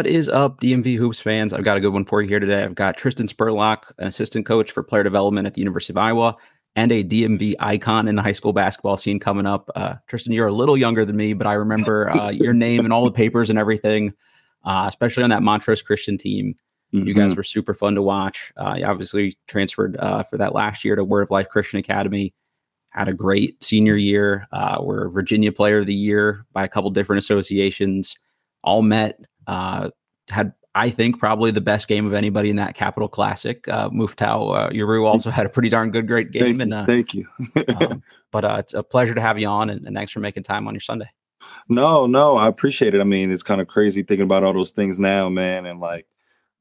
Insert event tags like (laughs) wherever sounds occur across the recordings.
What is up, DMV Hoops fans? I've got a good one for you here today. I've got Tristan Spurlock, an assistant coach for player development at the University of Iowa, and a DMV icon in the high school basketball scene coming up. Uh, Tristan, you're a little younger than me, but I remember (laughs) uh, your name and all the papers and everything, uh, especially on that Montrose Christian team. Mm-hmm. You guys were super fun to watch. Uh, you obviously transferred uh, for that last year to Word of Life Christian Academy. Had a great senior year. Uh, were Virginia Player of the Year by a couple different associations. All met uh, had I think probably the best game of anybody in that Capital Classic. Uh, Mouphtaou uh, Yarou also had a pretty darn good, great game. Thank and you. uh, Thank you. um, (laughs) but uh, it's a pleasure to have you on, and, and thanks for making time on your Sunday. no, no, I appreciate it. I mean, it's kind of crazy thinking about all those things now, man. And like,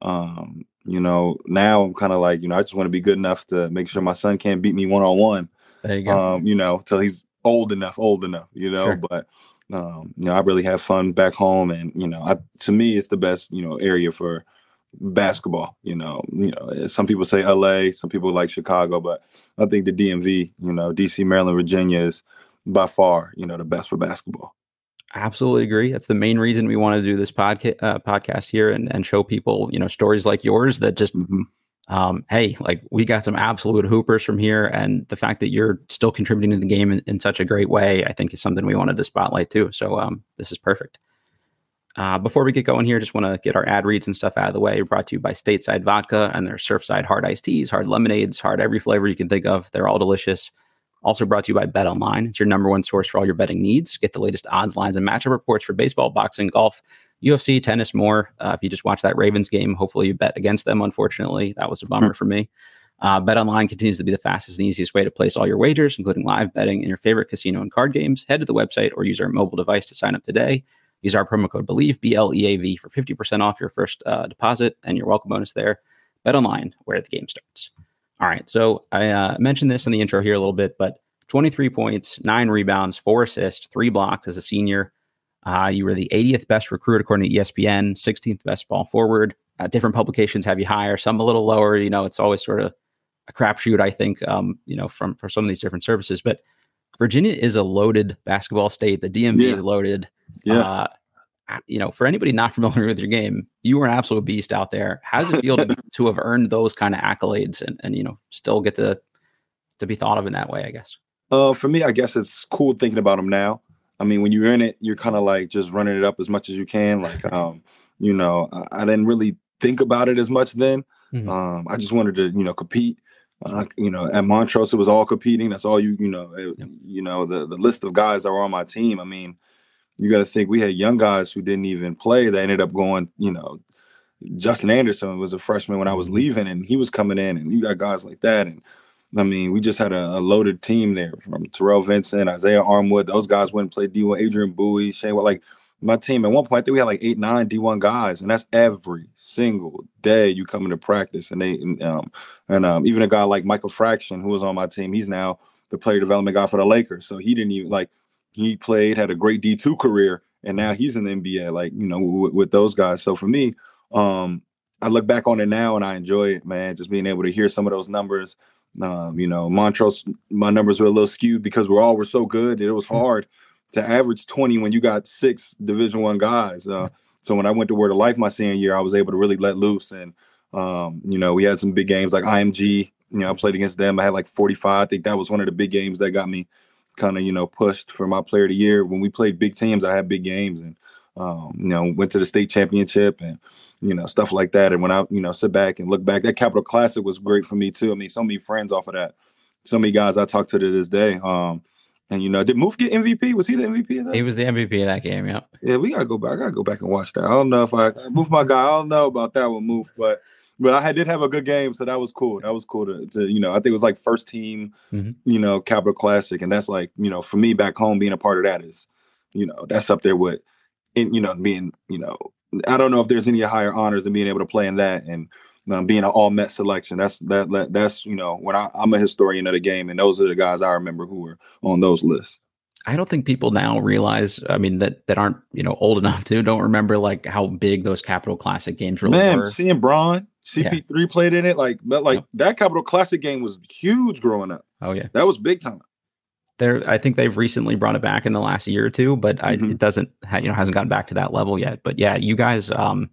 um, you know, now I'm kind of like, you know, I just want to be good enough to make sure my son can't beat me one on one. There you go. Um, you know, till he's old enough, old enough, you know. Sure. But um, you know, I really have fun back home, and you know, I to me, it's the best, you know, area for basketball. You know, you know, some people say L.A., some people like Chicago, but I think the DMV, you know, D.C., Maryland, Virginia is by far, you know, the best for basketball. Absolutely agree. That's the main reason we want to do this podca- uh, podcast here and, and show people, you know, stories like yours that just, Mhm. Um, hey, like we got some absolute hoopers from here. And the fact that you're still contributing to the game in, in such a great way, I think is something we wanted to spotlight too. So um, this is perfect. Uh, before we get going here, just want to get our ad reads and stuff out of the way. Brought to you by Stateside Vodka and their Surfside hard iced teas, hard lemonades, hard every flavor you can think of. They're all delicious. Also brought to you by Bet Online. It's your number one source for all your betting needs. Get the latest odds, lines, and matchup reports for baseball, boxing, golf, UFC, tennis, more. Uh, if you just watch that Ravens game, hopefully you bet against them. Unfortunately, that was a bummer for me. Uh, Bet Online continues to be the fastest and easiest way to place all your wagers, including live betting and your favorite casino and card games. Head to the website or use our mobile device to sign up today. Use our promo code BELIEVE, B L E A V, for 50% off your first uh, deposit and your welcome bonus there. Bet Online, where the game starts. All right. So I uh, mentioned this in the intro here a little bit, but 23 points, nine rebounds, four assists, three blocks as a senior. Uh, you were the 80th best recruit according to ESPN, 16th best ball forward. Uh, different publications have you higher, some a little lower. You know, it's always sort of a crapshoot, I think, um, you know, from for some of these different services. But Virginia is a loaded basketball state. The DMV Yeah. is loaded. Yeah. Uh, you know, for anybody not familiar (laughs) with your game, you were an absolute beast out there. How does it feel to, (laughs) to have earned those kind of accolades and, and you know still get to to be thought of in that way? I guess. Uh, for me, I guess it's cool thinking about them now. I mean, when you're in it, you're kind of like just running it up as much as you can. Like, um, you know, I, I didn't really think about it as much then. Mhm. Um, I just wanted to, you know, compete. Uh, you know, at Montrose, it was all competing. That's all you, you know, it- Yep. you know, the the list of guys that were on my team. I mean, you got to think we had young guys who didn't even play. They ended up going, you know, Justin Anderson was a freshman when I was leaving, and he was coming in, and you got guys like that, and I mean, we just had a, a loaded team there from Terrell Vinson, Isaiah Armwood. Those guys went and played D1, Adrian Bowie, Shane. Like my team at one point, I think we had like eight, nine D1 guys, and that's every single day you come into practice. And they, and, um, and um, even a guy like Michael Fraction, who was on my team, he's now the player development guy for the Lakers. So he didn't even like he played, had a great D2 career, and now he's in the NBA, like you know, with, with those guys. So for me, um, I look back on it now and I enjoy it, man. Just being able to hear some of those numbers. Um, you know, Montrose, my numbers were a little skewed because we're all were so good. It was hard to average 20 when you got six division one guys. Uh, so when I went to Word of Life my senior year, I was able to really let loose. And um, you know, we had some big games like IMG. You know, I played against them. I had like 45. I think that was one of the big games that got me kind of, you know, pushed for my player of the year. When we played big teams, I had big games. And Um, you know, went to the state championship and you know stuff like that. And when I you know sit back and look back, that Capital Classic was great for me too. I mean, so many friends off of that, so many guys I talk to to this day. Um, and you know, did Moof get MVP? Was he the MVP of that? He was the MVP of that game. Yeah. Yeah, we gotta go back. I gotta go back and watch that. I don't know if I Moof my guy. I don't know about that one, Moof, but but I did have a good game, so that was cool. That was cool to, to you know. I think it was like first team, mm-hmm. you know, Capital Classic, and that's like you know, for me back home, being a part of that is, you know, that's up there with, and you know, being you know, I don't know if there's any higher honors than being able to play in that and um, being an all Met selection. That's that, that that's you know when I, I'm a historian of the game, and those are the guys I remember who were on those lists. I don't think people now realize. I mean, that that aren't you know old (laughs) enough to don't remember like how big those Capital Classic games really Man, were. seeing Braun, CP3 yeah. played in it, like but like yep. that Capital Classic game was huge growing up. Oh yeah, that was big time. There, I think they've recently brought it back in the last year or two, but mm-hmm. I, it doesn't, you know, hasn't gotten back to that level yet. But yeah, you guys um,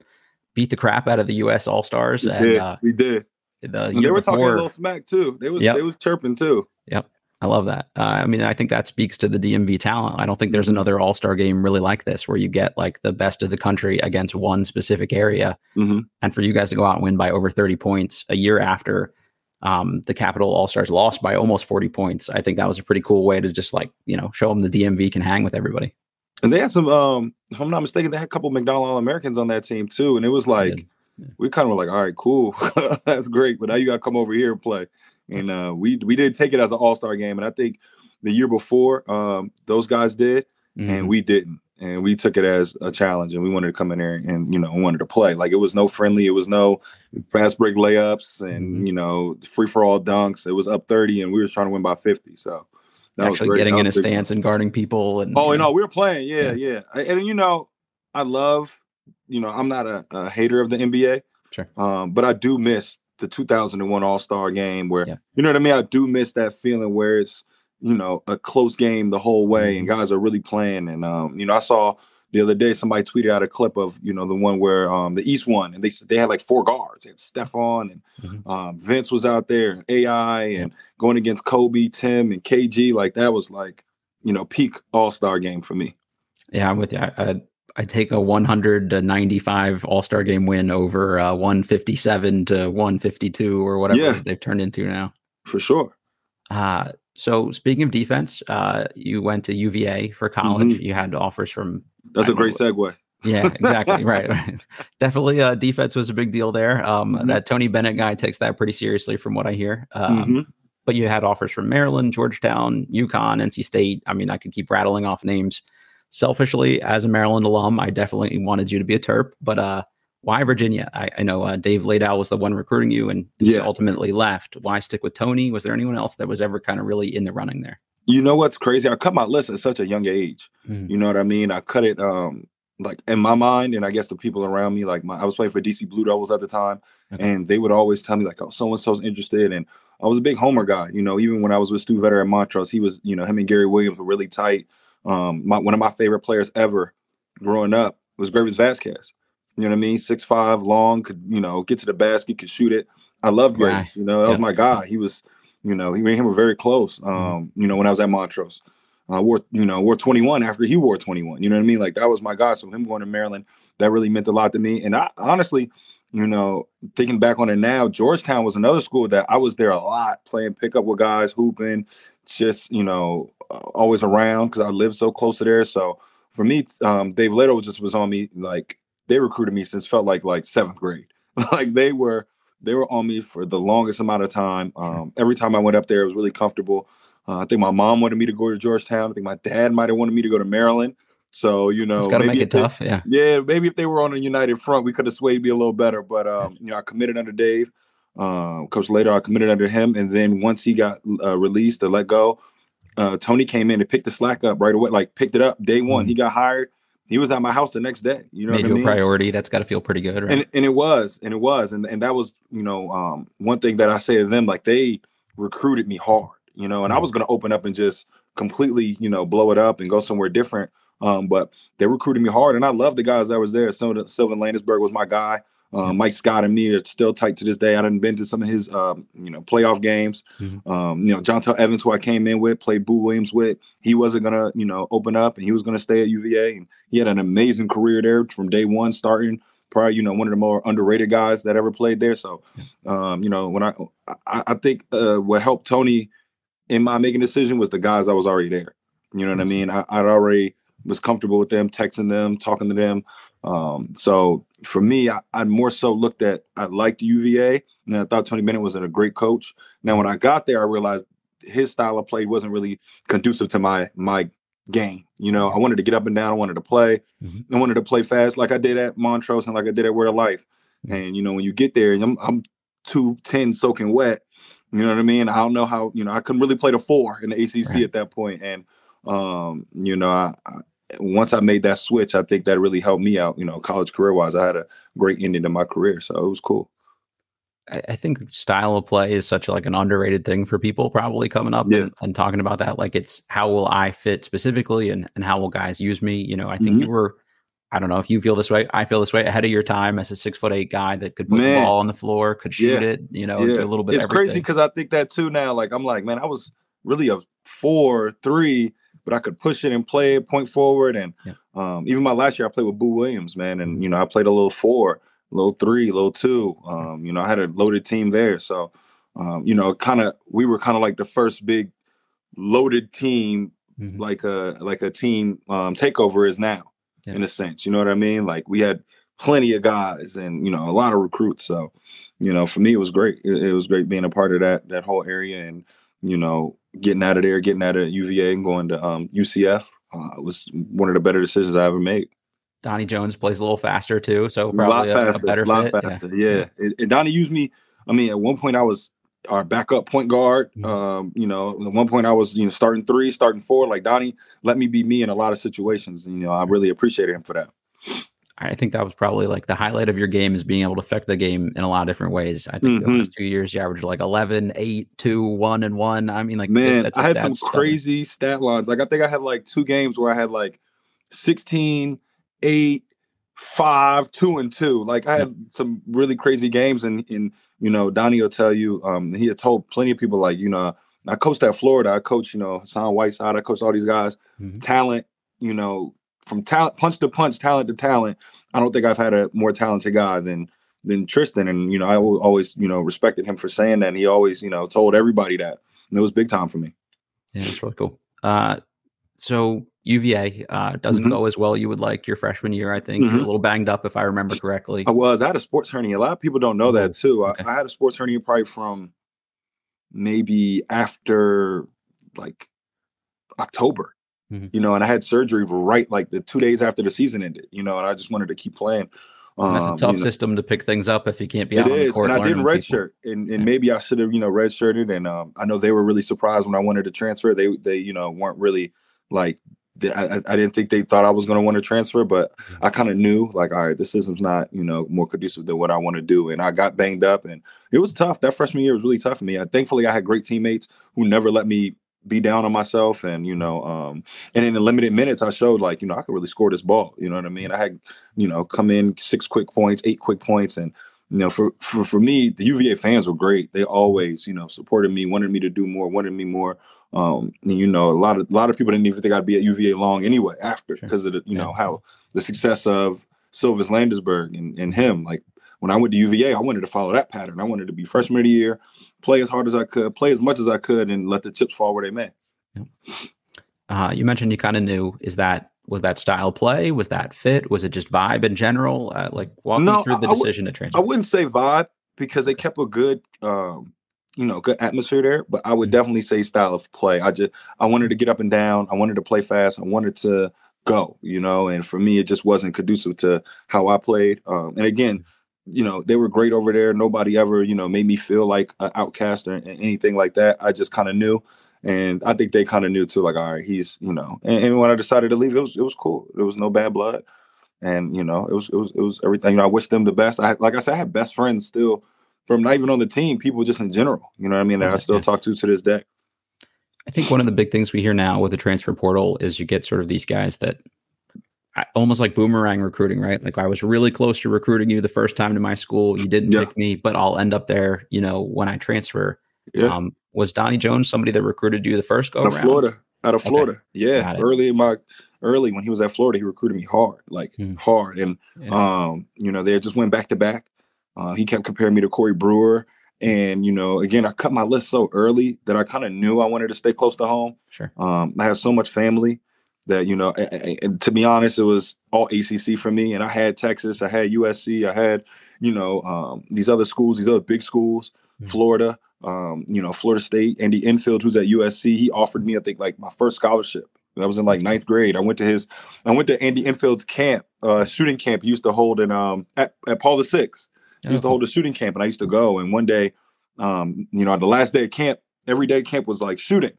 beat the crap out of the U.S. All Stars. We and, did. Uh, we did. The they were before, talking a little smack too. They was yep. they was chirping too. Yep. I love that. Uh, I mean, I think that speaks to the DMV talent. I don't think there's another All Star game really like this, where you get like the best of the country against one specific area, mm-hmm. and for you guys to go out and win by over 30 points a year after um, the Capital All Stars lost by almost 40 points. I think that was a pretty cool way to just like you know show them the DMV can hang with everybody. And they had some, um, if I'm not mistaken, they had a couple McDonald All Americans on that team too, and it was like yeah. we kind of were like, all right, cool, (laughs) that's great, but now you got to come over here and play and uh, we we did take it as an All Star game, and I think the year before um, those guys did, mm-hmm. and we didn't, and we took it as a challenge, and we wanted to come in there and you know wanted to play. Like it was no friendly, it was no fast break layups, and mm-hmm. you know free for all dunks. It was up thirty, and we were trying to win by fifty. So actually getting in a stance and guarding people, and oh, you know, we were playing, yeah, yeah, yeah. And, you know, I love, you know, I'm not a, a hater of the NBA, sure, um, but I do miss the 2001 All Star game where yeah. you know what I mean. I do miss that feeling where it's you know a close game the whole way mm-hmm. and guys are really playing. And um, you know, I saw the other day somebody tweeted out a clip of you know the one where um, the East won and they said they had like four guards. They had Stephon and mm-hmm. um, Vince was out there and AI and going against Kobe, Tim, and KG. Like that was like you know peak All Star game for me. Yeah, I'm with you. I, I take a 195 All Star game win over uh, 157 to 152 or whatever yeah. they've turned into now. For sure. Uh, so speaking of defense, uh, you went to UVA for college. Mm-hmm. You had offers from. That's a great segue. yeah, exactly. (laughs) right. (laughs) Definitely, uh, defense was a big deal there. Um, mm-hmm. That Tony Bennett guy takes that pretty seriously, from what I hear. Um, mm-hmm. But you had offers from Maryland, Georgetown, UConn, NC State. I mean, I could keep rattling off names selfishly, as a Maryland alum, I definitely wanted you to be a Terp, but uh, why Virginia? I, I know uh, Dave Leitao was the one recruiting you, and yeah. ultimately left. Why stick with Tony? Was there anyone else that was ever kind of really in the running there? You know what's crazy? I cut my list at such a young age. Mm. You know what I mean? I cut it um like in my mind, and I guess the people around me, like my I was playing for DC Blue Devils at the time, okay. and they would always tell me like, "Oh, so and so's interested," and I was a big Homer guy. You know, even when I was with Stu Vetter at Montrose, he was, you know, him and Gary Williams were really tight. Um, my, one of my favorite players ever growing up was Greivis Vasquez. You know what I mean? Six five, long, could you know get to the basket, could shoot it. I love Greivis. You know, that was my guy. He was, you know, he and him were very close. Mm-hmm. Um, you know, when I was at Montrose, I uh, wore you know wore 21 after he wore 21. You know what I mean? Like that was my guy. So him going to Maryland, that really meant a lot to me. And I honestly, you know, thinking back on it now, Georgetown was another school that I was there a lot, playing pickup with guys, hooping, just you know, always around because I lived so close to there. So for me, um, Dave Leitao just was on me like they recruited me since felt like like seventh grade. (laughs) like they were they were on me for the longest amount of time. Um, every time I went up there, it was really comfortable. Uh, I think my mom wanted me to go to Georgetown. I think my dad might have wanted me to go to Maryland. So you know, it's got to make it they, tough. Yeah, yeah. Maybe if they were on a united front, we could have swayed me a little better. But um, you know, I committed under Dave. Uh, Coach Leitao, I committed under him, and then once he got uh, released or let go, uh, Tony came in and picked the slack up right away, like picked it up day one. Mm-hmm. He got hired. He was at my house the next day. You know, made you I mean? a priority. That's got to feel pretty good, right? And and it was, and it was, and and that was, you know, um, one thing that I say to them, like they recruited me hard, you know, and mm-hmm. I was going to open up and just completely, you know, blow it up and go somewhere different. Um, but they recruited me hard, and I love the guys that was there. So Sylven Landesberg was my guy. Uh, Mike Scott and me are still tight to this day. I done been to some of his, um, you know, playoff games. Mm-hmm. Um, you know, Jontel Evans, who I came in with, played Boo Williams with. He wasn't gonna, you know, open up, and he was gonna stay at UVA, and he had an amazing career there from day one, starting. Probably, you know, one of the more underrated guys that ever played there. So, um, you know, when I, I, I think uh, what helped Tony in my making decision was the guys I was already there. You know what I mean? I, I'd already was comfortable with them, texting them, talking to them. Um, so for me, I, I, more so looked at I liked UVA, and I thought Tony Bennett was a great coach. Now, when I got there, I realized his style of play wasn't really conducive to my my game. You know, I wanted to get up and down. I wanted to play. Mm-hmm. I wanted to play fast, like I did at Montrose and like I did at Word of Life. Mm-hmm. And you know, when you get there, and I'm I'm two ten soaking wet. You know what I mean? I don't know how. You know, I couldn't really play the four in the ACC right. at that point, and um, you know, I, I once I made that switch, I think that really helped me out, you know, college career wise. I had a great ending to my career. So it was cool. I, think style of play is such like an underrated thing for people probably coming up yeah. and, and, talking about that. Like it's how will I fit specifically and, and how will guys use me? You know, I think mm-hmm. you were I don't know if you feel this way. I feel this way ahead of your time as a six foot eight guy that could put man. the ball on the floor, could shoot yeah. it, you know, yeah. do a little bit. It's crazy because I think that too now. Like I'm like, man, I was really a four, three, but I could push it and play it, point forward. And yeah. um, even my last year, I played with Boo Williams, man. And, you know, I played a little four, little three, little two. Um, you know, I had a loaded team there. So, um, you know, kind of, we were kind of like the first big loaded team, mm-hmm. like a, like a team um, takeover is now, yeah. in a sense. You know what I mean? Like we had plenty of guys and, you know, a lot of recruits. So, you know, for me, it was great. It, it was great being a part of that, that whole area. And, you know, getting out of there, getting out of UVA and going to um, UCF uh, was one of the better decisions I ever made. Donnie Jones plays a little faster too, so probably a, lot faster, a better a lot fit. Faster. Yeah, yeah. And, Donnie used me. I mean, at one point I was our backup point guard. Mm-hmm. Um, you know, at one point I was you know starting three, starting four. Like Donnie let me be me in a lot of situations. And, you know, I really appreciated him for that. I think that was probably like the highlight of your game is being able to affect the game in a lot of different ways. I think mm-hmm. the last two years you averaged like 11, 8, 2, 1, and 1. I mean, like, man, I had some crazy stat lines. Like, I think I had like two games where I had like 16, 8, 5, 2, and 2. Like, I had some really crazy games. And, and, you know, Donnie will tell you, um, he had told plenty of people, like, you know, I coached at Florida. I coached, you know, Hassan Whiteside. I coached all these guys. Mm-hmm. Talent, you know, from talent punch to punch, talent to talent. I don't think I've had a more talented guy than than Tristan. And you know, I always you know respected him for saying that. And he always you know told everybody that. And it was big time for me. Yeah, that's really cool. Uh, so UVA uh, doesn't mm-hmm. go as well you would like your freshman year. I think mm-hmm. you're a little banged up if I remember correctly. I was. I had a sports hernia. A lot of people don't know that too. Okay. I, I had a sports hernia probably from maybe after like October. Mm-hmm. You know, and I had surgery right like the two days after the season ended. You know, and I just wanted to keep playing. Um, that's a um, tough you know, system to pick things up if you can't be out. It is, and I didn't redshirt, and, and yeah. maybe I should have, you know, redshirted. And um, I know they were really surprised when I wanted to transfer. They, they, you know, weren't really like I, I, didn't think they thought I was going to want to transfer, but mm-hmm. I kind of knew like, all right, this system's not, you know, more conducive than what I want to do. And I got banged up and it was tough. That freshman year was really tough for me. I, thankfully, I had great teammates who never let me be down on myself and you know um and in the limited minutes i showed like you know i could really score this ball you know what i mean? I had you know come in six quick points eight quick points and you know for for, for me the uva fans were great. They always you know supported me wanted me to do more wanted me more. Um and, you know a lot of a lot of people didn't even think i'd be at uva long anyway after because of the you yeah. know how the success of Sylven Landesberg and, and him. Like when i went to uva i wanted to follow that pattern. I wanted to be freshman of the year play as hard as I could, play as much as I could, and let the chips fall where they may. Uh, you mentioned you kind of knew. Is that was that style play? Was that fit? Was it just vibe in general? Uh, like walk no, me through the decision to transfer. I wouldn't say vibe because they kept a good, um, you know, good atmosphere there. But I would mm-hmm. definitely say style of play. I just I wanted to get up and down. I wanted to play fast. I wanted to go. You know, and for me, it just wasn't conducive to how I played. Um, and again, you know, they were great over there. Nobody ever, you know, made me feel like an outcast or anything like that. I just kind of knew. And I think they kind of knew too, like, all right, he's, you know, and, and, when I decided to leave, it was it was cool. There was no bad blood. And, you know, it was it was it was everything. You know, I wish them the best. I like I said, I have best friends still from not even on the team, people just in general. You know what I mean? That I still talk to to this day. I think one of the big things we hear now with the transfer portal is you get sort of these guys that almost like boomerang recruiting, right? Like I was really close to recruiting you the first time to my school. You didn't yeah. pick me, but I'll end up there, you know, when I transfer. Yeah. Um, was Donnie Jones somebody that recruited you the first go out of Florida? Out of Florida, okay. yeah. Early in my early when he was at Florida, he recruited me hard, like hmm. hard, and yeah. um, you know, they just went back to back. Uh, he kept comparing me to Corey Brewer, and you know, again, I cut my list so early that I kind of knew I wanted to stay close to home. Sure. Um, I have so much family that you know and, and, to be honest it was all acc for me. And i had texas i had usc i had you know um, these other schools these other big schools mm-hmm. florida um, you know florida state andy enfield who's at usc he offered me i think like my first scholarship. I was in like ninth grade. I went to his i went to andy enfield's camp uh, shooting camp he used to hold in um, at, at paul the six he used to hold a shooting camp and i used to go. And one day um, you know the last day of camp every day camp was like shooting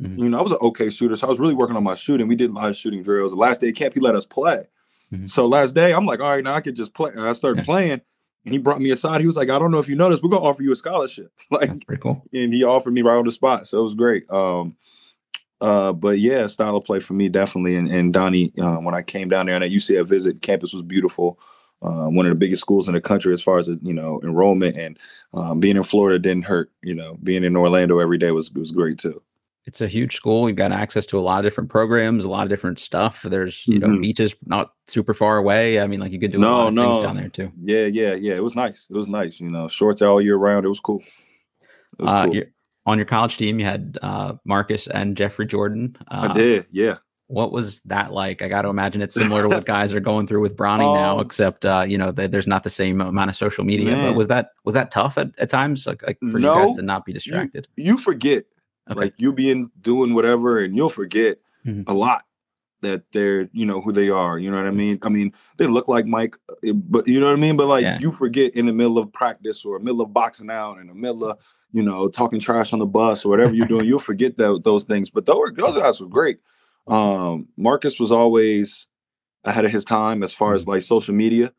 Mm-hmm. You know, I was an okay shooter, so I was really working on my shooting. We did a lot of shooting drills. The last day camp, he let us play. Mm-hmm. So last day, I'm like, all right, now I could just play. I started playing, and he brought me aside. He was like, I don't know if you noticed, we're gonna offer you a scholarship. (laughs) like, That's pretty cool. And he offered me right on the spot, so it was great. Um, uh, but yeah, style of play for me definitely. And, and Donnie, uh, when I came down there on that UCF visit, campus was beautiful. Uh, one of the biggest schools in the country as far as you know enrollment and um, being in Florida didn't hurt. You know, being in Orlando every day was was great too it's a huge school. We've got access to a lot of different programs, a lot of different stuff. There's, you know, mm-hmm. beaches not super far away. I mean, like you could do no, a lot of no. things down there too. Yeah, yeah, yeah. It was nice. It was nice. You know, shorts all year round. It was cool. It was uh, cool. On your college team, you had uh, Marcus and Jeffrey Jordan. Uh, I did. Yeah. What was that like? I got to imagine it's similar to what (laughs) guys are going through with Bronny um, now, except uh, you know they, there's not the same amount of social media. Man. But was that was that tough at, at times, like, like for no, you guys to not be distracted? You, you forget Okay. Like you'll be in doing whatever and you'll forget mm-hmm. a lot that they're, you know, who they are. You know what I mean? I mean, they look like Mike, eh, but you know what I mean? But like yeah. you forget in the middle of practice or middle of boxing out in the middle of, you know, talking trash on the bus or whatever you're doing, you'll forget that those things. But those, those guys were great. Um, Marcus was always ahead of his time as far as mm-hmm. like social media.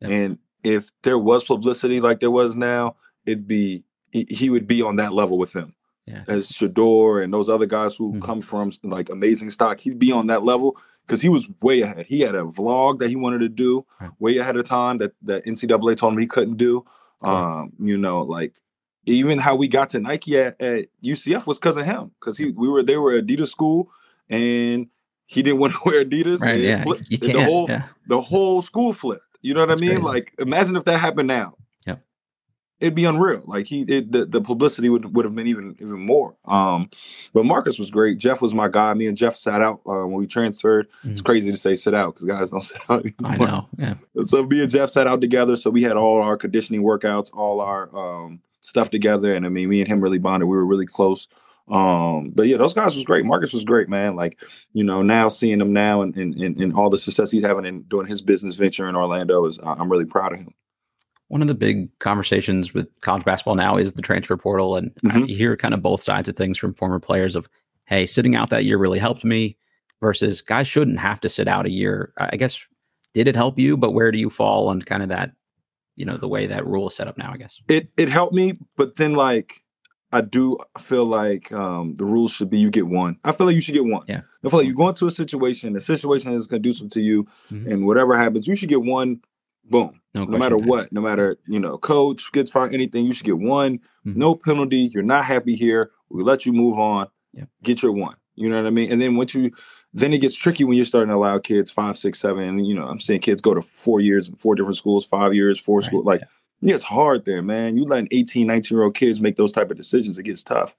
Yeah. And if there was publicity like there was now, it'd be he, he would be on that level with them yeah. as Shedeur and those other guys who mm-hmm. come from like amazing stock. He'd be on that level because he was way ahead. He had a vlog that he wanted to do right. way ahead of time that that NCAA told him he couldn't do. Cool. Um, you know, like even how we got to Nike at, at UCF was because of him. Because he we were they were Adidas school and he didn't want to (laughs) wear Adidas. Right, yeah. Flipped, the whole yeah. the whole school flipped. You know what That's I mean? Crazy. Like imagine if that happened now it'd be unreal. Like he, it, the, the publicity would would have been even even more. Um, but Marcus was great. Jeff was my guy. Me and Jeff sat out uh, when we transferred. Mm-hmm. It's crazy to say sit out because guys don't (laughs) sit out. Anymore. I know. Yeah. So me and Jeff sat out together. So we had all our conditioning workouts, all our um, stuff together, and I mean, me and him really bonded. We were really close. Um, but yeah, those guys was great. Marcus was great, man. Like, you know, now seeing him now and, and, and, and all the success he's having in doing his business venture in Orlando is I'm really proud of him one of the big conversations with college basketball now is the transfer portal and mm-hmm. you hear kind of both sides of things from former players of hey sitting out that year really helped me versus guys shouldn't have to sit out a year. I guess did it help you but where do you fall on kind of that you know the way that rule is set up now i guess? It it helped me but then like i do feel like um the rules should be you get one. I feel like you should get one. Yeah. I feel like you go into a situation the situation is conducive to you mm-hmm. and whatever happens you should get one Boom. No, no matter what, no matter you know, coach gets fired, anything, you should get one. Mm-hmm. No penalty. You're not happy here. We let you move on. Yeah. Get your one. You know what I mean? And then once you, then it gets tricky when you're starting to allow kids five, six, seven. And you know, I'm saying kids go to four years, four different schools, five years, four right. schools. Like, yeah. it's hard there, man. You letting 18, 19 year old kids make those type of decisions. It gets tough.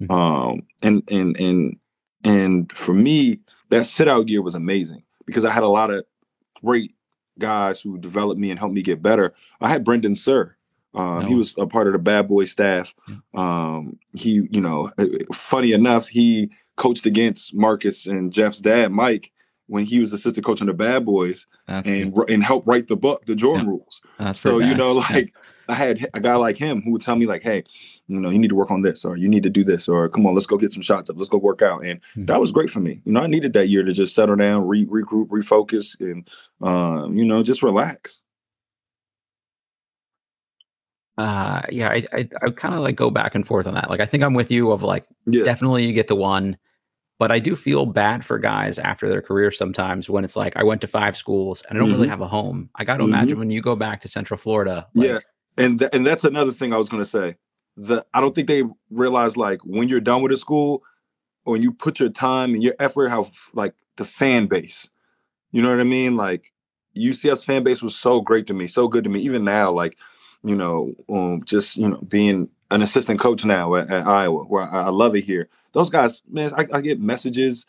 Mm-hmm. Um, and and and and for me, that sit out year was amazing because I had a lot of great guys who developed me and helped me get better. I had Brendan Suhr. Um, no. He was a part of the Bad Boy staff. Um, he, you know, uh, funny enough, he coached against Marcus and Jeff's dad, Mike, when he was assistant coach on the Bad Boys, That's and good. and helped write the book, the Jordan. Rules. That's so you know, like. I had a guy like him who would tell me like, "Hey, you know, you need to work on this, or you need to do this, or come on, let's go get some shots up, let's go work out." And mm-hmm. that was great for me. You know, I needed that year to just settle down, re- regroup, refocus, and um, you know, just relax. Uh, yeah, I I, I kind of like go back and forth on that. Like, I think I'm with you. Of like, yeah. definitely you get the one. But I do feel bad for guys after their career sometimes when it's like I went to five schools and I don't mm-hmm. really have a home. I got to mm-hmm. imagine when you go back to Central Florida. Like, yeah, and th- and that's another thing I was going to say. The I don't think they realize like when you're done with a school, when you put your time and your effort, how like the fan base. You know what I mean? Like UCF's fan base was so great to me, so good to me. Even now, like you know, um, just you know, being an assistant coach now at, at Iowa, where I, I, love it here. Those guys, man, I, I get messages.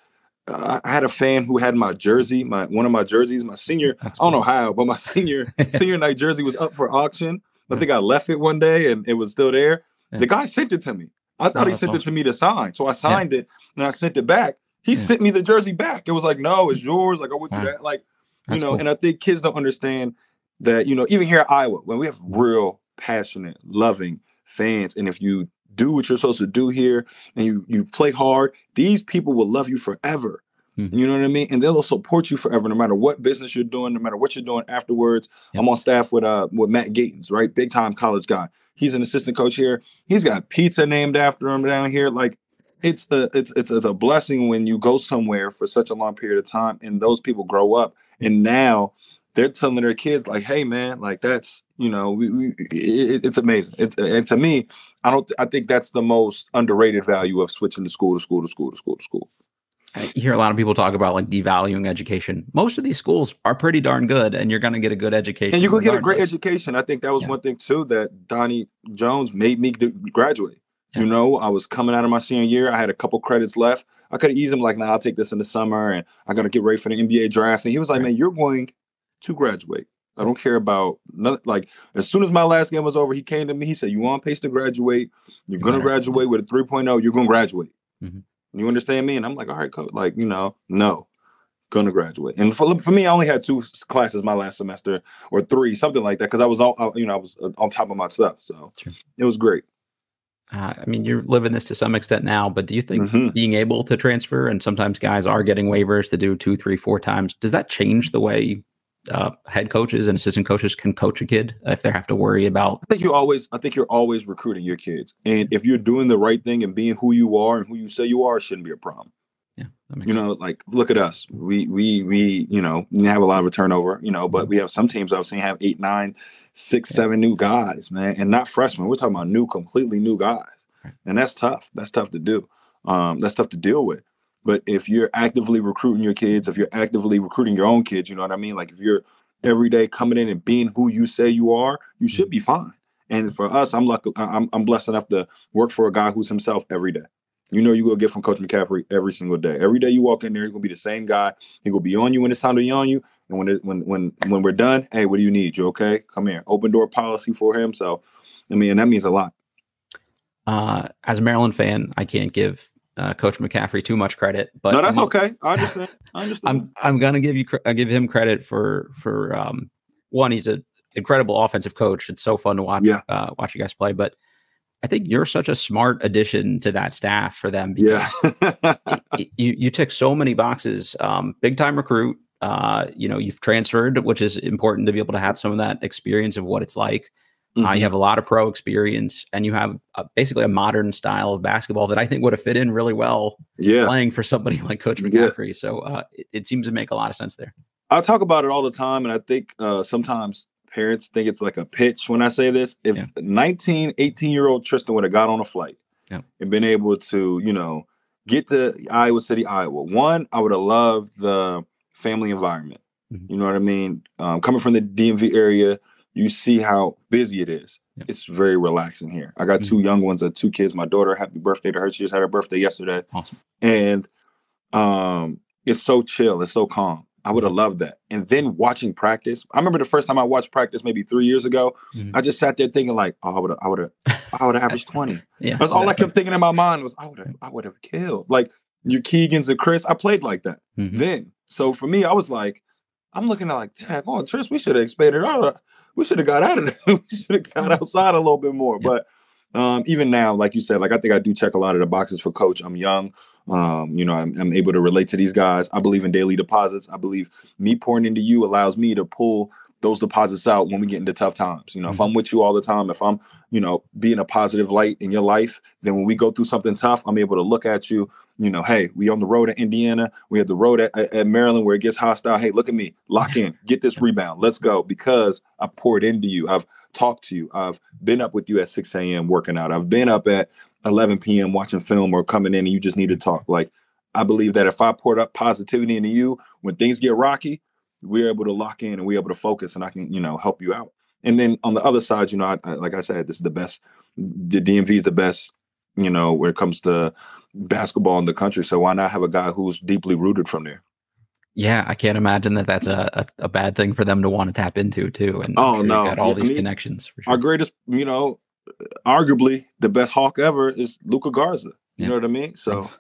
Uh, I had a fan who had my jersey, my one of my jerseys, my senior. That's I don't cool. know how, but my (laughs) senior (laughs) senior night jersey was up for auction. I think I left it one day and it was still there. Yeah. The guy sent it to me. I thought oh, he sent awesome. it to me to sign, so I signed yeah. it and I sent it back. He yeah. sent me the jersey back. It was like, no, it's yours. Like I want you that. Like, That's you know, cool. and I think kids don't understand that, you know, even here at Iowa, when we have real passionate, loving fans, and if you do what you're supposed to do here and you you play hard, these people will love you forever. Mm-hmm. You know what I mean? And they'll support you forever, no matter what business you're doing, no matter what you're doing afterwards. Yep. I'm on staff with uh with Matt Gatens, right? Big time college guy. He's an assistant coach here. He's got pizza named after him down here. Like it's a it's it's, it's a blessing when you go somewhere for such a long period of time and those people grow up and now they're telling their kids like, "Hey, man, like that's you know, we, we it, it's amazing. It's and to me, I don't. I think that's the most underrated value of switching to school to school to school to school to school. I hear a lot of people talk about like devaluing education. Most of these schools are pretty darn good, and you're going to get a good education. And you could get a great education. I think that was yeah. one thing too that Donnie Jones made me graduate. Yeah. You know, I was coming out of my senior year. I had a couple credits left. I could have eased him like, "Nah, I'll take this in the summer, and I got to get ready for the NBA draft." And he was like, right. "Man, you're going to graduate. I don't care about nothing. Like as soon as my last game was over, he came to me. He said, "You on pace to graduate? You're gonna graduate with a 3.0. You're gonna graduate. Mm-hmm. You understand me?" And I'm like, "All right, coach. Like you know, no, gonna graduate." And for, for me, I only had two classes my last semester or three, something like that, because I was all you know I was uh, on top of my stuff. So sure. it was great. Uh, I mean, you're living this to some extent now, but do you think mm-hmm. being able to transfer and sometimes guys are getting waivers to do two, three, four times, does that change the way uh, head coaches and assistant coaches can coach a kid if they have to worry about. I think you always, I think you're always recruiting your kids, and if you're doing the right thing and being who you are and who you say you are, it shouldn't be a problem. Yeah, you know, sense. like look at us. We we we you know we have a lot of turnover. You know, but mm-hmm. we have some teams I've seen have eight, nine, six, yeah. seven new guys, man, and not freshmen. We're talking about new, completely new guys, and that's tough. That's tough to do. Um, that's tough to deal with. But if you're actively recruiting your kids, if you're actively recruiting your own kids, you know what I mean? Like if you're every day coming in and being who you say you are, you should be fine. And for us, I'm lucky, I'm, I'm blessed enough to work for a guy who's himself every day. You know, you will get from Coach McCaffery every single day. Every day you walk in there, he's gonna be the same guy. He gonna be on you when it's time to be on you. And when it, when when when we're done, hey, what do you need? You okay? Come here. Open door policy for him. So, I mean, that means a lot. Uh, as a Maryland fan, I can't give uh, Coach McCaffery too much credit, but no, that's I'm, okay. I understand. I understand. I'm I'm gonna give you I give him credit for for um, one. He's an incredible offensive coach. It's so fun to watch yeah. uh, watch you guys play, but I think you're such a smart addition to that staff for them because yeah. you you tick so many boxes. Um, big time recruit. Uh, you know, you've transferred, which is important to be able to have some of that experience of what it's like. Mm-hmm. Uh, you mm-hmm. have a lot of pro experience, and you have a, basically a modern style of basketball that I think would have fit in really well. Yeah, playing for somebody (laughs) like Coach McCaffery. Yeah. So uh, it, it, seems to make a lot of sense there. I talk about it all the time, and I think uh, sometimes parents think it's like a pitch when I say this. If yeah. 19, 18 year old Tristan would have got on a flight yeah. and been able to, you know, get to Iowa City, Iowa, one, I would have loved the family environment. Mm-hmm. You know what I mean? Um, coming from the DMV area you see how busy it is. Yeah. It's very relaxing here. I got mm-hmm. two young ones, uh, two kids. My daughter, happy birthday to her. She just had her birthday yesterday. Awesome. And um, it's so chill. It's so calm. I would have mm-hmm. loved that. And then watching practice. I remember the first time I watched practice maybe three years ago. Mm-hmm. I just sat there thinking like, oh, I would have, I would have, I would have averaged (laughs) 20. yeah. That's all I kept thinking in my mind was I would have, I would have killed. Like your Keegans and Chris, I played like that mm-hmm. then. So for me, I was like, I'm looking at like, dang, oh, Tris, we should have expanded out we should have got out of there. (laughs) we should have got mm-hmm. outside a little bit more. Yeah. But um, even now, like you said, like I think I do check a lot of the boxes for coach. I'm young. Um, you know, I'm, I'm, able to relate to these guys. I believe in daily deposits. I believe me pouring into you allows me to pull those deposits out when we get into tough times. You know, Mhm. if I'm with you all the time, if I'm, you know, being a positive light in your life, then when we go through something tough, I'm able to look at you, you know, hey, we on the road at Indiana, we have the road at, at, Maryland where it gets hostile. Hey, look at me, lock in, get this rebound, let's go. Because I've poured into you, I've talked to you, I've been up with you at 6 a.m. working out, I've been up at 11 p.m. watching film or coming in and you just need to talk. Like, I believe that if I poured up positivity into you, when things get rocky, we're able to lock in and we're able to focus and I can, you know, help you out. And then on the other side, you know, I, I, like I said, this is the best, the DMV is the best, you know, when it comes to basketball in the country. So why not have a guy who's deeply rooted from there? Yeah, I can't imagine that that's a, a, a bad thing for them to want to tap into too. And Oh, sure no. got all Yeah, I these mean, connections. For Our greatest, you know, arguably the best Hawk ever is Luka Garza. You Yeah. know what I mean? So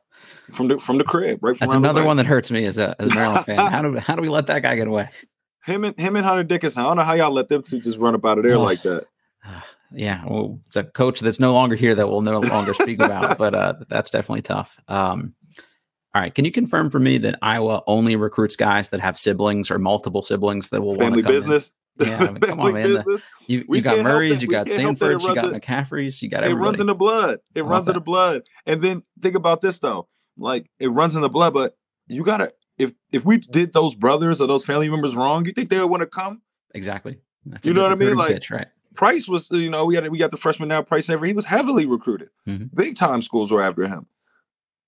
from the from the crib, right? From That's another one that hurts me as a as a Maryland fan. (laughs) How do how do we let that guy get away? Him and him and Hunter Dickinson. I don't know how y'all let them two just run up out of there like that. Yeah, well, it's a coach that's no longer here that we'll no longer speak about, but uh, that's definitely tough. Um, all right, can you confirm for me that Iowa only recruits guys that have siblings or multiple siblings that will want Family to come in? business. Yeah, I mean, (laughs) come on, man. The- You you got Murray's, you got can't help that it Sandforts, you got McCaffery's, you got It runs in the blood. It runs in the blood. And then think about this though. Like it runs in the blood, but you gotta if if we did those brothers or those family members wrong, you think they would want to come? exactly. That's You know what I mean? Like- pitch, right? Pryce was, you know, we had we got the freshman now, Pryce ever. He was heavily recruited. Mhm. Big time schools were after him.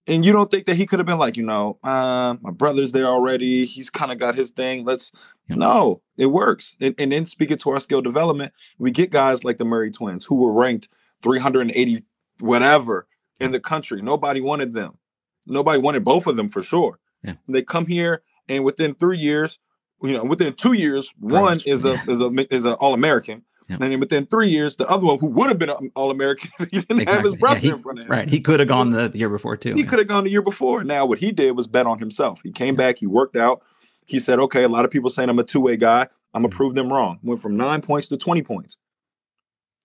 And you don't think that he could have been like, you know, uh, my brother's there already. He's kind of got his thing. Let's Yeah. no, it works. And, and then speaking to our skill development, we get guys like the Murray twins who were ranked 380 whatever in the country. Nobody wanted them. Nobody wanted both of them for sure. Yeah. They come here and within three years, you know, within two years, one is a Yeah. is a is an all American. Yeah. And then within three years, the other one who would have been an all American if (laughs) he didn't have his Exactly. Yeah, brother he- in front of him. Right. He could have gone the, the year before too. He yeah. could have gone the year before. Now, what he did was bet on himself. He came back, he worked out. He said, okay, a lot of people saying I'm a two way guy. I'm going to Mhm. prove them wrong. Went from nine points to 20 points.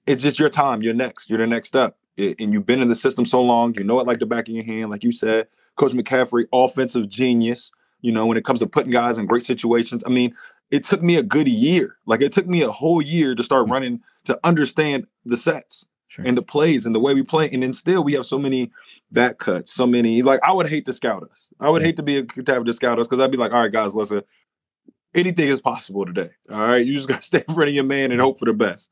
It's just your time. You're next. You're the next step. I- And you've been in the system so long. You know it like the back of your hand. Like you said, Coach McCaffery, offensive genius. You know, when it comes to putting guys in great situations. I mean, it took me a good year. Like it took me a whole year to start Mhm. running to understand the sets Sure. and the plays and the way we play. And then still we have so many back cuts, so many like I would hate to scout us. I would Yeah. hate to be a to have to scout us because I'd be like, all right, guys, listen, anything is possible today. All right. You just gotta (laughs) stay in front of your man and hope for the best.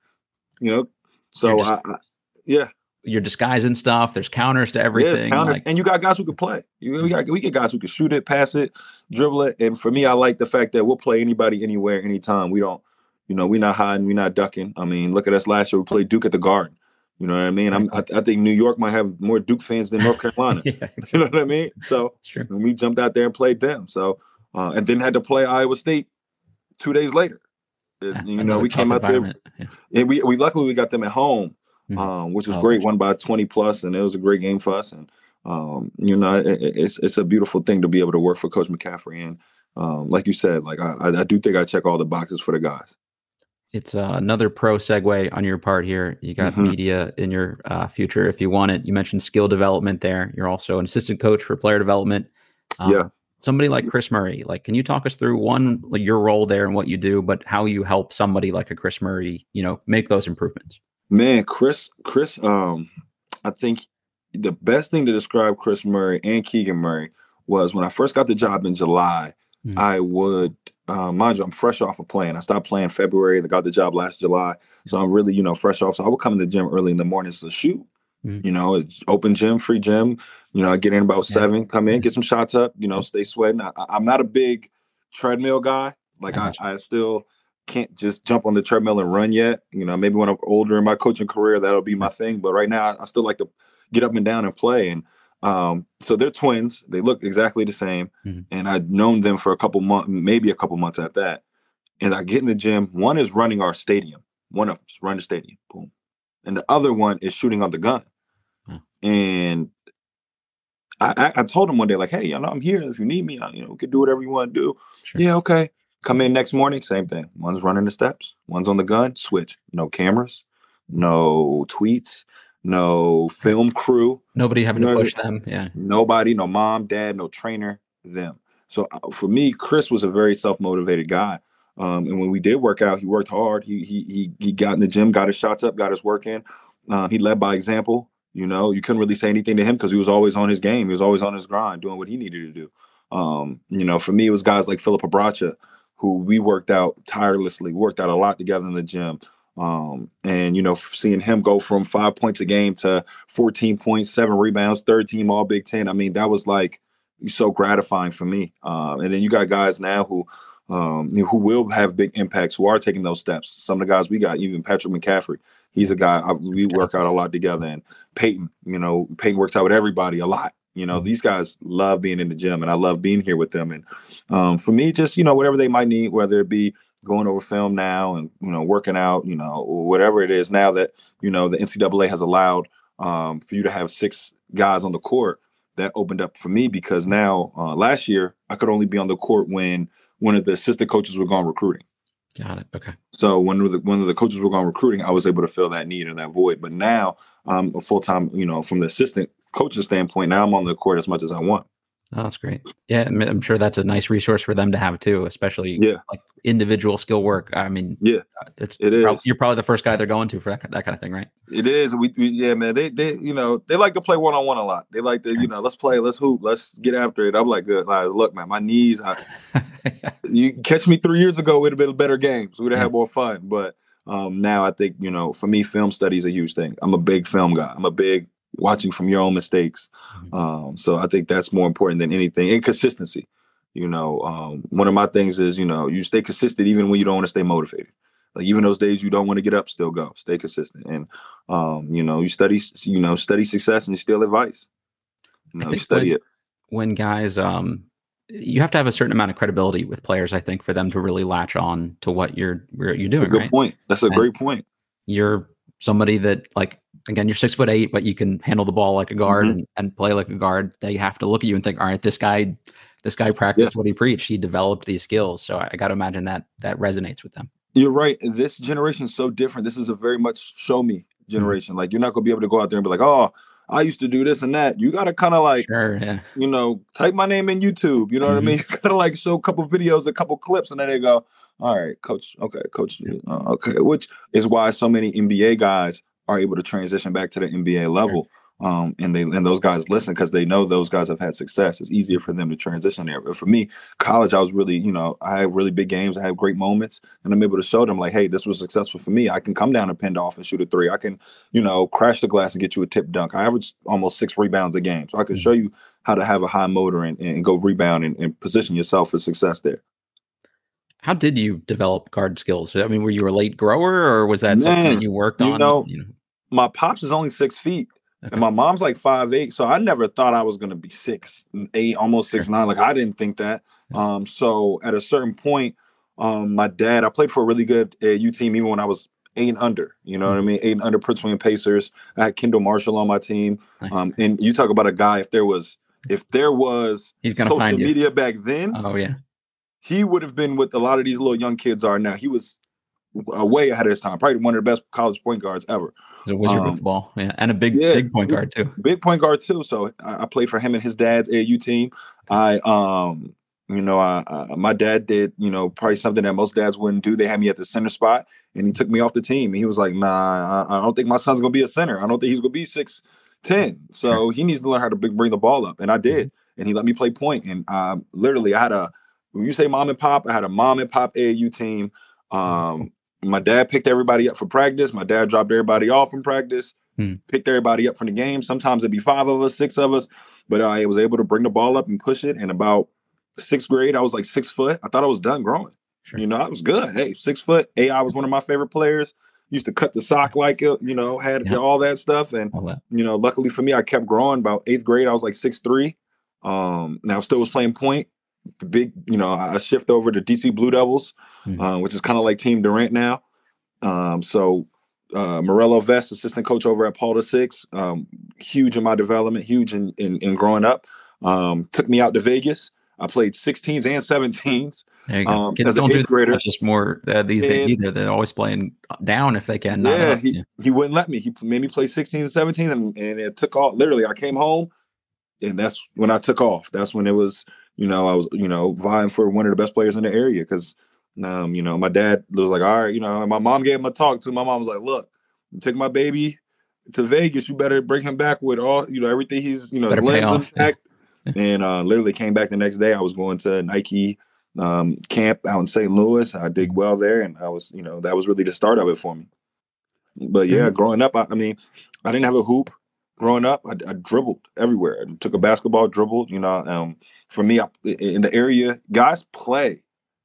You know? So just- I, I yeah, You're disguising stuff. There's counters to everything. yes, counters, like- and you got guys who can play. You we got we get guys who can shoot it, pass it, dribble it. And for me, I like the fact that we'll play anybody, anywhere, anytime. We don't, you know, we're not hiding, we're not ducking. I mean, look at us last year. We played Duke at the Garden. You know what I mean? I'm, I, I think New York might have more Duke fans than North Carolina. (laughs) yeah, (laughs) you know what I mean? So and we jumped out there and played them. So uh, and then had to play Iowa State two days later. Yeah, you know, we came out there. Yeah. and we we luckily we got them at home, Mhm. um, which was Oh, great. Won by twenty plus, and it was a great game for us. And um, you know, it, it- it's it's a beautiful thing to be able to work for Coach McCaffery. And um, like you said, like I, I do think I check all the boxes for the guys. It's uh, another pro segue on your part here. You got Mhm. media in your uh, future if you want it. You mentioned skill development there. You're also an assistant coach for player development. Um, Yeah. Somebody like Chris Murray, like, can you talk us through one like your role there and what you do, but how you help somebody like a Chris Murray, you know, make those improvements? Man, Chris, Chris, um, I think the best thing to describe Chris Murray and Keegan Murray was when I first got the job in July, Mhm. I would, uh, mind you, I'm fresh off of playing. I stopped playing February. I got the job last July. So I'm really, you know, fresh off. So I would come in the gym early in the mornings to shoot. Mhm. You know, it's open gym, free gym. You know, I get in about Yeah. seven, come in, get some shots up, you know, stay sweating. I, I'm not a big treadmill guy. Like I I. I still can't just jump on the treadmill and run yet. You know, maybe when I'm older in my coaching career, that'll be my thing. But right now, I still like to get up and down and play. And um, so they're twins. They look exactly the same. Mhm. And I'd known them for a couple months, maybe a couple months at that. And I get in the gym. One is running our stadium. One of them is running the stadium. Boom. And the other one is shooting on the gun. Huh. And I, I, I told him one day, like, hey, you know, I'm here. If you need me, I, you know, we could do whatever you want to do. Sure. Yeah, okay. Come in next morning, same thing. One's running the steps, one's on the gun, switch. No cameras, no tweets, no film crew, Nobody having to No, push them. Yeah. nobody, no mom, dad, no trainer, them. So uh, for me, Chris was a very self motivated guy. Um, and when we did work out, he worked hard. He he he he got in the gym, got his shots up, got his work in. Um, he led by example. You know, you couldn't really say anything to him because he was always on his game. He was always on his grind, doing what he needed to do. Um, you know, for me, it was guys like Filip Rebraca, who we worked out tirelessly, worked out a lot together in the gym. Um, and you know, seeing him go from five points a game to 14 points, seven rebounds, third team all Big Ten. I mean, that was like so gratifying for me. Um, and then you got guys now who um, who will have big impacts, who are taking those steps. Some of the guys we got, even Patrick McCaffery, he's a guy I, we work out a lot together. And Payton, you know, Payton works out with everybody a lot. You know, mm-hmm. these guys love being in the gym, and I love being here with them. And um, for me, just you know, whatever they might need, whether it be going over film now and you know working out, you know, whatever it is now that you know the NCAA has allowed um, for you to have six guys on the court. That opened up for me because now uh, last year I could only be on the court when one of the assistant coaches were gone recruiting. Got it. Okay. So when the when the coaches were gone recruiting, I was able to fill that need and that void. But now I'm a full time, you know, from the assistant coach's standpoint, now I'm on the court as much as I want. Oh, that's great. Yeah, I'm sure that's a nice resource for them to have too, especially yeah. like individual skill work. I mean, yeah, uh, it's it is. Probably, you're probably the first guy they're going to for that, that kind of thing, right? It is. We, we yeah, man. They they you know they like to play one on one a lot. They like to you know let's play, let's hoop, let's get after it. I'm like, good. Like, look, man, my knees. I, (laughs) you catch me three years ago, it'd have been better games. We'd have yeah. had more fun, but. Um, now I think you know, for me, film study is a huge thing. I'm a big film guy. I'm a big watching from your own mistakes. Mm-hmm. Um, so I think that's more important than anything. And consistency. You know, um, one of my things is, you know, you stay consistent even when you don't want to stay motivated. Like even those days you don't want to get up, still go. Stay consistent. And um, you know, you study, you know, study success and you steal advice. You know, you study when, it. When guys um you have to have a certain amount of credibility with players, I think, for them to really latch on to what you're you're doing. good right? point. That's a and great point. You're somebody that like again you're six foot eight but you can handle the ball like a guard mm-hmm. and, and play like a guard they have to look at you and think all right this guy this guy practiced yeah. what he preached he developed these skills so i, I got to imagine that that resonates with them you're right this generation is so different this is a very much show me mm-hmm. generation mm-hmm. like you're not going to be able to go out there and be like oh I used to do this and that. You gotta kind of like, sure, yeah. you know, type my name in YouTube. You know mm-hmm. what I mean? (laughs) You gotta like show a couple videos, a couple clips, and then they go, "All right, coach. Okay, coach. Uh, okay." Which is why so many NBA guys are able to transition back to the NBA level. Um, and they and those guys listen because they know those guys have had success. It's easier for them to transition there. But for me, college, I was really, you know, I had really big games, I had great moments, and I'm able to show them like, hey, this was successful for me. I can come down and pin off and shoot a three. I can, you know, crash the glass and get you a tip dunk. I average almost six rebounds a game, so I can mm-hmm. show you how to have a high motor and, and go rebound and, and position yourself for success there how did you develop guard skills? I mean, were you a late grower or was that Man, something that you worked you on? Know, you know, my pops is only six feet. Okay. And my mom's like five eight, so I never thought I was gonna be six eight, almost six nine. Like I didn't think that. Um, so at a certain point, um, my dad, I played for a really good AU team even when I was eight and under. You know mm-hmm. what I mm-hmm. mean? Eight and under Prince William Pacers. I had Kendall Marshall on my team. Nice. Um, and you talk about a guy. If there was, if there was, he's gonna social media back then. Oh yeah, he would have been what a lot of these little young kids are now. He was way ahead of his time. Probably one of the best college point guards ever. He's a wizard um, with the ball, yeah, and a big, yeah, big point guard too. Big point guard too. So I, I played for him and his dad's AU team. I, um, you know, I, uh, my dad did, you know, probably something that most dads wouldn't do. They had me at the center spot, and he took me off the team. And he was like, "Nah, I, I don't think my son's gonna be a center. I don't think he's gonna be six ten. So he needs to learn how to bring the ball up." And I did, mm-hmm. and he let me play point. And um, literally, I had a when you say mom and pop, I had a mom and pop AAU team. Mm-hmm. Um, my dad picked everybody up for practice. My dad dropped everybody off from practice, hmm. picked everybody up from the game. Sometimes it'd be five of us, six of us, but I was able to bring the ball up and push it. And about sixth grade, I was like six foot. I thought I was done growing. Sure. You know, I was good. Hey, six foot. AI was one of my favorite players. Used to cut the sock like it, you know, had yeah. all that stuff. And that. you know, luckily for me, I kept growing. About eighth grade, I was like six three. Um, now still was playing point big, you know, I shift over to DC Blue Devils, mm-hmm. uh, which is kind of like Team Durant now. Um, so uh, Morello Vest, assistant coach over at Paul the Six, um, huge in my development, huge in, in, in growing up. Um, took me out to Vegas. I played 16s and 17s. Um, Kids don't do grader. just more uh, these and, days either. They're always playing down if they can. Yeah, he, yeah. he wouldn't let me. He made me play 16 and 17, and, and it took off. Literally, I came home, and that's when I took off. That's when it was you know, I was, you know, vying for one of the best players in the area because Um, you know, my dad was like, all right, you know, my mom gave him a talk to. My mom was like, look, take my baby to Vegas. You better bring him back with all, you know, everything he's, you know, Better pay off. intact. (laughs) and uh, literally came back the next day. I was going to Nike um, camp out in St. Louis. I did well there, and I was, you know, that was really the start of it for me. But yeah, Mhm. growing up, I, I mean, I didn't have a hoop growing up. I, I dribbled everywhere. I took a basketball, dribbled. You know, um, for me, I, in the area, guys play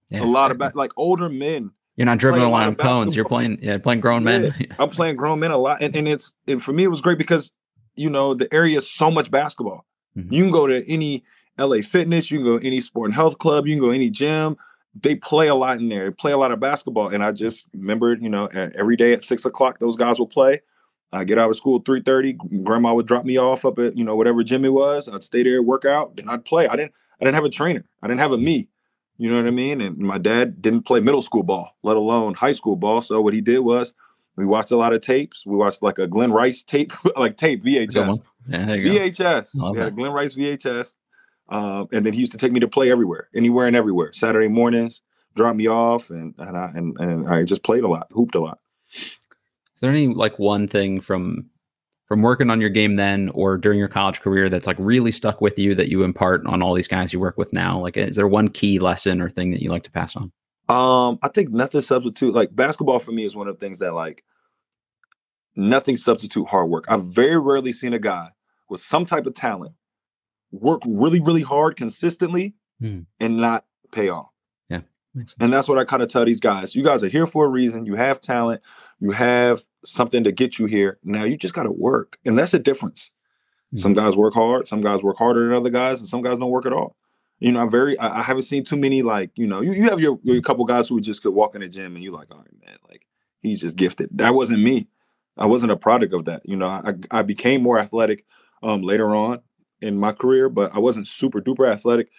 Yeah. a lot of ba- like older men. You're not dribbling play a lot around of cones. You're playing, yeah, playing grown men. (laughs) I'm playing grown men a lot, and, and it's and for me it was great because you know the area is so much basketball. Mhm. You can go to any LA Fitness, you can go to any sport and health club, you can go any gym. They play a lot in there. They play a lot of basketball, and I just remembered, you know, every day at six o'clock those guys will play. I get out of school at three thirty. Grandma would drop me off up at you know whatever gym it was. I'd stay there, work out, then I'd play. I didn't I didn't have a trainer. I didn't have a me. You know what I mean? And my dad didn't play middle school ball, let alone high school ball. So what he did was we watched a lot of tapes. We watched like a Glen Rice tape, (laughs) like tape VHS. Yeah. VHS. Love We had a. Glen Rice VHS. Um, and then he used to take me to play everywhere, anywhere and everywhere. Saturday mornings, drop me off, and and I and, and I just played a lot, hooped a lot. Is there any like one thing from from working on your game then or during your college career that's like really stuck with you that you impart on all these guys you work with now? Like, is there one key lesson or thing that you like to pass on? Um, I think nothing substitute like basketball for me is one of the things that like nothing substitute hard work. I've very rarely seen a guy with some type of talent work really, really hard consistently Hmm. and not pay off. Yeah. And that's what I kind of tell these guys. You guys are here for a reason. You have talent. You have something to get you here. Now you just got to work. And that's a difference. Some guys work hard. Some guys work harder than other guys, and some guys don't work at all. You know, I'm very. I, I haven't seen too many like you know. You, you have your, your couple guys who just could walk in the gym and you're like, all right, man, like he's just gifted. That wasn't me. I wasn't a product of that. You know, I I became more athletic um later on in my career, but I wasn't super duper athletic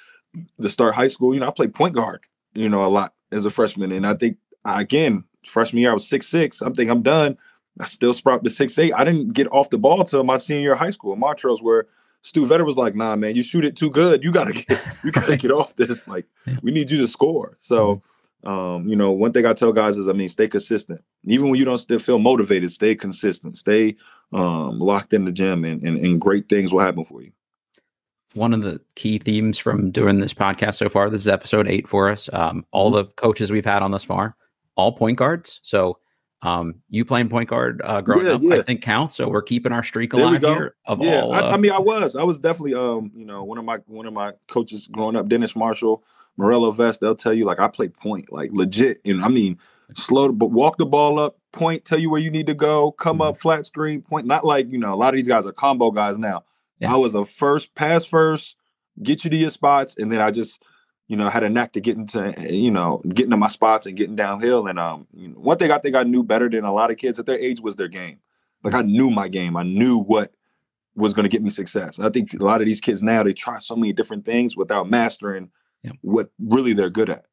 to start high school. You know, I played point guard. You know, a lot as a freshman, and I think again freshman year I was six six. I'm thinking I'm done. I still sprout to six eight. I didn't get off the ball till my senior year of high school in Montrose, where Stu Vetter was like, "Nah, man, you shoot it too good. You gotta (laughs) get, you gotta get off this. Like, Yeah. we need you to score." So, um, you know, one thing I tell guys is, I mean, stay consistent. Even when you don't still feel motivated, stay consistent. Stay um, locked in the gym, and, and and great things will happen for you. one of the key themes from doing this podcast so far. This is episode eight for us. Um, all the coaches we've had on thus far, all point guards. So um, you playing point guard uh, growing Yeah, up, yeah. I think counts. So we're keeping our streak alive here of yeah, all. I, uh, I mean, I was, I was definitely, um, you know, one of my one of my coaches growing up, Dennis Marshall, Morello Vest. They'll tell you like I played point, like legit, and I mean, slow, but walk the ball up, point, tell you where you need to go, come up, flat screen, point. Not like you know, a lot of these guys are combo guys now. Yeah. I was a first pass first, get you to your spots, and then I just. You know, had a knack to getting to, you know, getting to my spots and getting downhill. And um, you know, one thing I think I knew better than a lot of kids at their age was their game. Like I knew my game. I knew what was going to get me success. I think a lot of these kids now they try so many different things without mastering what really they're good at.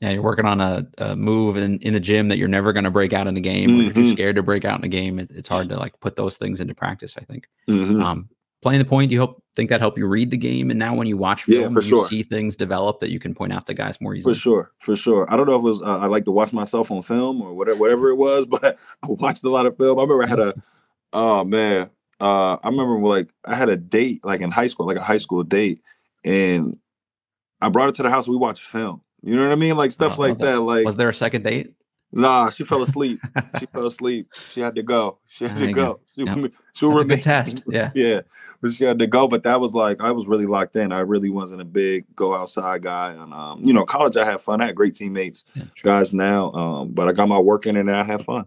yeah, you're working on a, a move in, in the gym that you're never going to break out in a game. Or if you're scared to break out in a game, it, it's hard to like put those things into practice. I think. Mhm. Um, playing the point, do you help think that help you read the game? And now when you watch Yeah, film, for do you sure. see things develop that you can point out to guys more easily. For sure, for sure. I don't know if it was uh, I like to watch myself on film or whatever, whatever it was, (laughs) but I watched a lot of film. I remember I had a, oh man, uh, I remember like I had a date like in high school, like a high school date, and I brought it to the house. We watched film. You know what I mean? Like stuff Oh, like that. that. Like Was there a second date? Nah, she fell asleep. (laughs) she fell asleep. She had to go. She had There to go. go. She, Yep. (laughs) she'll That's a good (laughs) test. Yeah. yeah, but she had to go. But that was like I was really locked in. I really wasn't a big go outside guy. And um, you know, college I had fun. I had great teammates, Yeah, guys now. Um, but I got my work in and I had fun.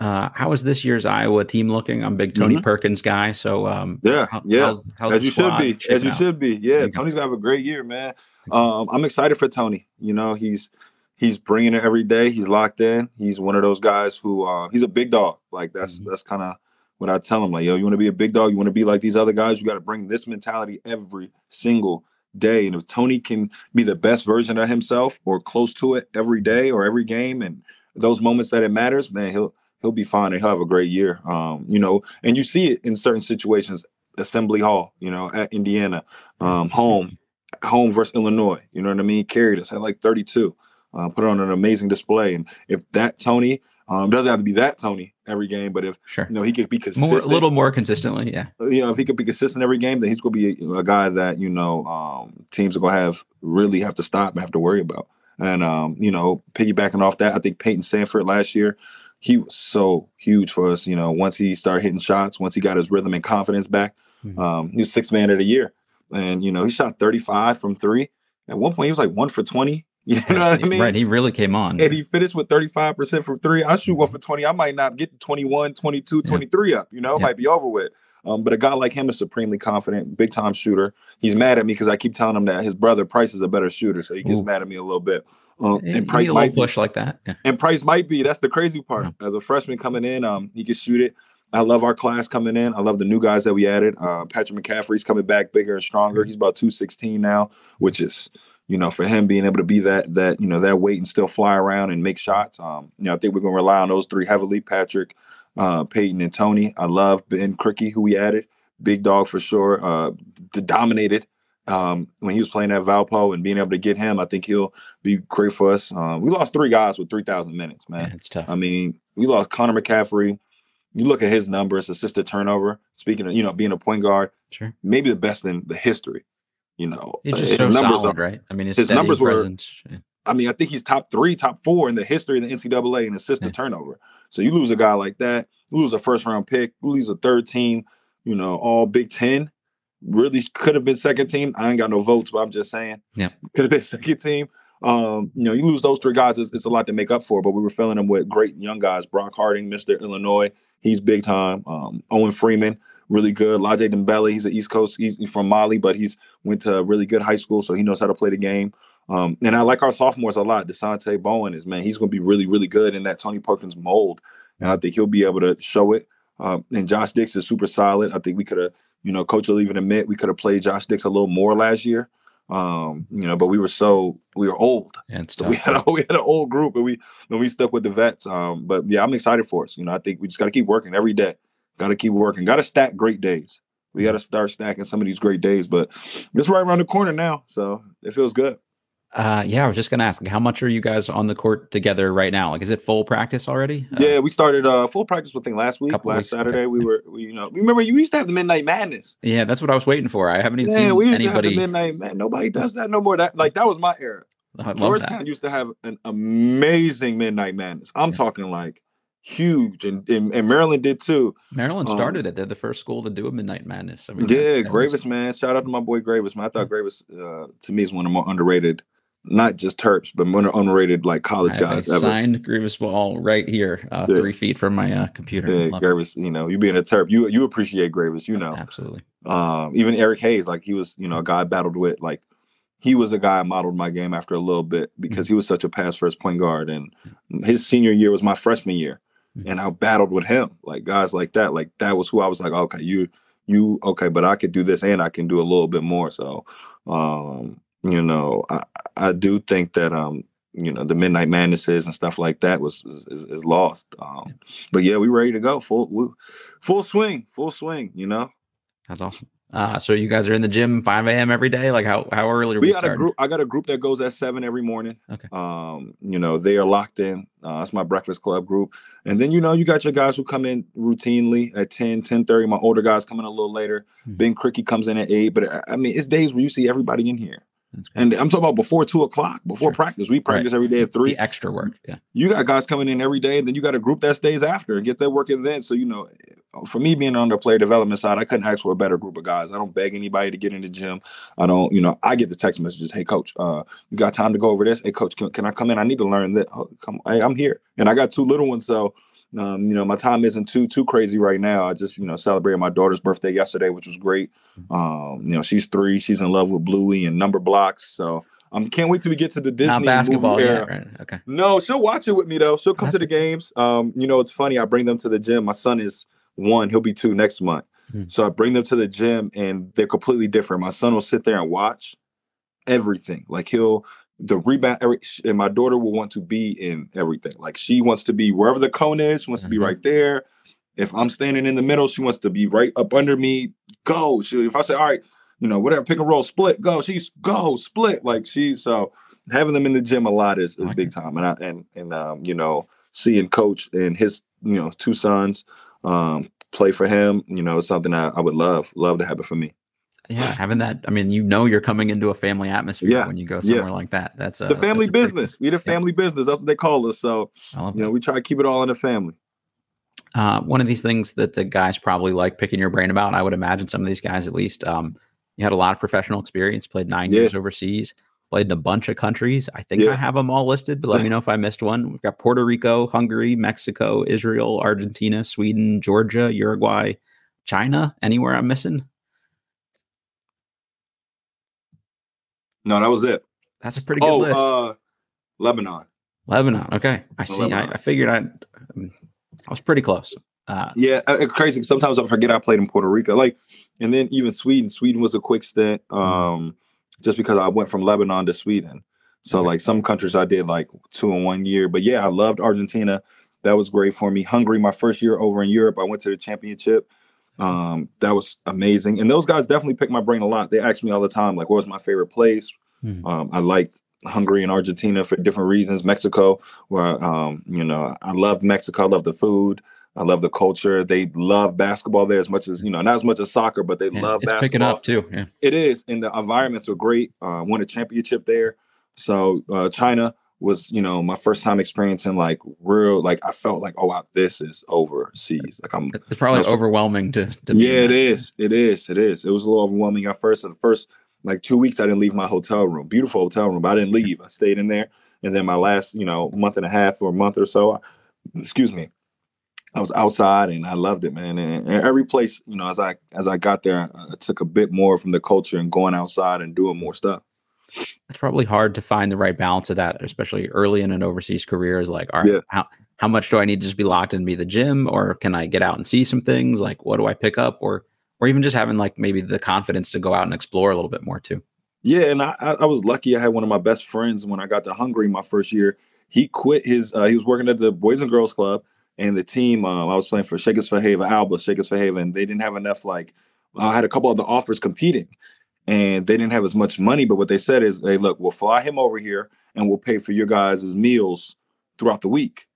Uh, how is this year's Iowa team looking? I'm a big Tony Perkins guy, so um, Mm-hmm. Yeah, how- yeah. how's, how's as you should be, as you out? should be. Yeah. Tony's gonna have a great year, man. Um, I'm excited for Tony. You know, he's he's bringing it every day. He's locked in. He's one of those guys who uh, he's a big dog. Like that's Mhm. that's kind of what I tell him. Like, yo, you want to be a big dog. You want to be like these other guys. You got to bring this mentality every single day. And if Tony can be the best version of himself or close to it every day or every game, and those moments that it matters, man, he'll he'll be fine and he'll have a great year. Um, you know, and you see it in certain situations. Assembly Hall, you know, at Indiana, um, home, home versus Illinois. You know what I mean? Carried us had like 32. Uh, put it on an amazing display. And if that Tony um, doesn't have to be that Tony every game, but if Sure. you know he could be consistent, More, a little more consistently. Yeah. you know, if he could be consistent every game, then he's going to be a, a guy that you know um, teams are going to have really have to stop and have to worry about. And um, you know, piggybacking off that, I think Payton Sandfort last year, he was so huge for us. You know, once he started hitting shots, once he got his rhythm and confidence back, Mhm. um, he was six man of the year. And you know, he shot 35 from three. At one point, he was like one for 20. (laughs) You know what I mean? Right. He really came on. and he finished with 35% from three. I shoot one for 20. I might not get to 21, 22, Yeah. 23 up. You know, it Yeah. might be over with. Um, but a guy like him is supremely confident, big time shooter. He's mad at me because I keep telling him that his brother Pryce is a better shooter, so he gets Ooh. mad at me a little bit. Um, and Pryce a little might be, push like that. Yeah. and Pryce might be. That's the crazy part. As a freshman coming in, um, he can shoot it. I love our class coming in. I love the new guys that we added. Uh, Patrick McCaffery's coming back bigger and stronger. He's about 216 now, which is, you know, for him being able to be that that, you know, that weight and still fly around and make shots. Um, you know, I think we're gonna rely on those three heavily, Patrick, uh, Peyton, and Tony. I love Ben Krikke, who we added. Big dog for sure. Uh dominated um when he was playing at Valpo and being able to get him, I think he'll be great for us. Um, we lost three guys with 3,000 minutes, man. it's tough. I mean, we lost Connor McCaffery. You look at his numbers, assisted turnover. Speaking of, you know, being a point guard, sure. maybe the best in the history. You know, He's Uh, just his so numbers solid, are- right? I mean, his, his numbers were- yeah. I mean, I think he's top three, top four in the history of the NCAA in assist to Yeah. turnover. So you lose a guy like that, you lose a first round pick, you lose a third team, you know, all Big Ten. Really could have been second team. I ain't got no votes, but I'm just saying. Yeah. Could have been (laughs) second team. Um, you know, you lose those three guys, it's, it's a lot to make up for, but we were filling them with great young guys. Brock Harding, Mr. Illinois, he's big time. Um, Owen Freeman, really good. Ladji Dembele, he's an East Coast, he's from Mali, but he's went to a really good high school, so he knows how to play the game. Um, and I like our sophomores a lot. Dasonte Bowen is man, he's going to be really, really good in that Tony Perkins mold, and I think he'll be able to show it. Um, and Josh Dix is super solid. I think we could have, you know, Coach will even admit we could have played Josh Dix a little more last year. Um, you know, but we were so we were old, and so we had a (laughs) we had an old group, and we and we stuck with the vets. Um, but yeah, I'm excited for us. You know, I think we just got to keep working every day. Got to keep working. Got to stack great days. We got to start stacking some of these great days. But it's right around the corner now, so it feels good. Uh, yeah, I was just gonna ask, like, how much are you guys on the court together right now? Like, is it full practice already? Uh, Yeah, we started uh full practice I think last week. Last weeks, okay. Saturday we were we, you know remember you used to have the midnight madness. yeah, that's what I was waiting for. I haven't even Yeah, seen we used to have anybody. the midnight man. Nobody does that no more. That like that was my era. Georgetown that. used to have an amazing midnight madness. I'm Yeah. talking like huge, and, and and Maryland did too. Maryland um, started it. They're the first school to do a midnight madness. I mean, Yeah, that- that was- Greivis man. Shout out to my boy Greivis man. I thought Greivis uh, to me is one of the more underrated, not just Terps, but one of the underrated like college I, I guys ever. signed Greivis Ball right here, uh, Yeah. three feet from my uh, computer. Yeah. Greivis. You know, you being a Terp, you you appreciate Greivis. You know, Absolutely. um, even Eric Hayes, like he was, you know, a guy I battled with. Like he was a guy I modeled my game after a little bit because he was such a pass first point guard. And his senior year was my freshman year, Mhm. and I battled with him. Like guys like that, like that was who I was like, okay, you, you, okay, but I could do this and I can do a little bit more. So, um, you know, I, I do think that um. You know the midnight madnesses and stuff like that was is, is, is lost. Um, But yeah, we ready to go full full swing, full swing. You know, That's awesome. Uh, so you guys are in the gym 5 a.m. every day? Like how, how early are we, we got a group i got a group that goes at seven every morning Okay. um you know they are locked in uh that's my breakfast club group and then you know you got your guys who come in routinely at 10 10 30 my older guys come in a little later Mhm. ben krikke comes in at 8 but I- i mean it's days where you see everybody in here and i'm talking about before 2 o'clock before Sure. practice we practice every day at 3 the extra work. Yeah. you got guys coming in every day, and then you got a group that stays after and get their work in then. So, you know, for me being on the player development side, I couldn't ask for a better group of guys. I don't beg anybody to get in the gym. I don't, you know, I get the text messages, hey coach, uh, you got time to go over this? Hey coach, can, can I come in? I need to learn that. Oh, come hey, I'm here. And I got two little ones, so um, you know, my time isn't too too crazy right now. I just, you know, celebrated my daughter's birthday yesterday, which was great. Um, you know, she's three, she's in love with Bluey and number blocks. So um can't wait till we get to the Disney Not basketball movie yet, right? Okay. No, she'll watch it with me though. She'll come That's to the games. Um, you know, it's funny. I bring them to the gym. My son is one; he'll be two next month. Hmm. So I bring them to the gym, and they're completely different. My son will sit there and watch everything. Like he'll the rebound, every, and my daughter will want to be in everything. Like she wants to be wherever the cone is. She wants to be Mhm. right there. If I'm standing in the middle, she wants to be right up under me. Go. She, if I say, all right, you know, whatever, pick and roll, split, go. She's go, split. Like she's so having them in the gym a lot is, is big time. And I, and and um, you know, seeing coach and his you know two sons um, play for him, you know, is something I, I would love love to happen for me. Yeah, having that. I mean, you know, you're coming into a family atmosphere Yeah, when you go somewhere yeah. like that. That's a, the family that's a pretty- business. We the family business. That's what they call us. So you know, we try to keep it all in the family. Uh, one of these things that the guys probably like picking your brain about. I would imagine some of these guys, at least, um, you had a lot of professional experience. Played nine Yeah. years overseas. Played in a bunch of countries. I think I have them all listed, but let me know if I missed one. We've got Puerto Rico, Hungary, Mexico, Israel, Argentina, Sweden, Georgia, Uruguay, China. Anywhere I'm missing? No, that was it. That's a pretty good Oh, list. uh, Lebanon. Lebanon. Okay, I see. I, I figured I, I was pretty close. Uh, Yeah, uh, it's crazy. Sometimes I forget I played in Puerto Rico. Like, and then even Sweden. Sweden was a quick stint. Um, just because I went from Lebanon to Sweden. So Okay. like some countries I did like two in one year. But yeah, I loved Argentina. That was great for me. Hungary, my first year over in Europe, I went to the championship. Um, that was amazing. And those guys definitely picked my brain a lot. They asked me all the time, like, what was my favorite place? Mhm. Um, I liked Hungary and Argentina for different reasons. Mexico, where um, you know, I loved Mexico. I loved the food. I love the culture. They love basketball there as much as you know, not as much as soccer, but they yeah, love it's basketball. picking up too. Yeah. It is, and the environments are great. Uh, won a championship there. So uh, China was, you know, my first time experiencing like real, like I felt like, oh, wow, this is overseas. Like I'm, It's probably overwhelming to, to be yeah, it is, it is, it is. It was a little overwhelming at first. The first like two weeks, I didn't leave my hotel room. Beautiful hotel room, but I didn't leave. I stayed in there, and then my last, you know, month and a half or a month or so, excuse me, I was outside and I loved it, man. And, and every place, you know, as I as I got there, I took a bit more from the culture and going outside and doing more stuff. It's probably hard to find the right balance of that, especially early in an overseas career. Is like, all right, Yeah. how how much do I need to just be locked in and be the gym, or can I get out and see some things? Like, what do I pick up, or or even just having like maybe the confidence to go out and explore a little bit more too. Yeah, and I, I I was lucky. I had one of my best friends when I got to Hungary my first year. He quit his. Uh, he was working at the Boys and Girls Club, and the team. Um, I was playing for Fehérvár, Alba Fehérvár. They didn't have enough. Like, I had a couple of the offers competing, and they didn't have as much money. But what they said is, "Hey, look, we'll fly him over here, and we'll pay for your guys' meals throughout the week,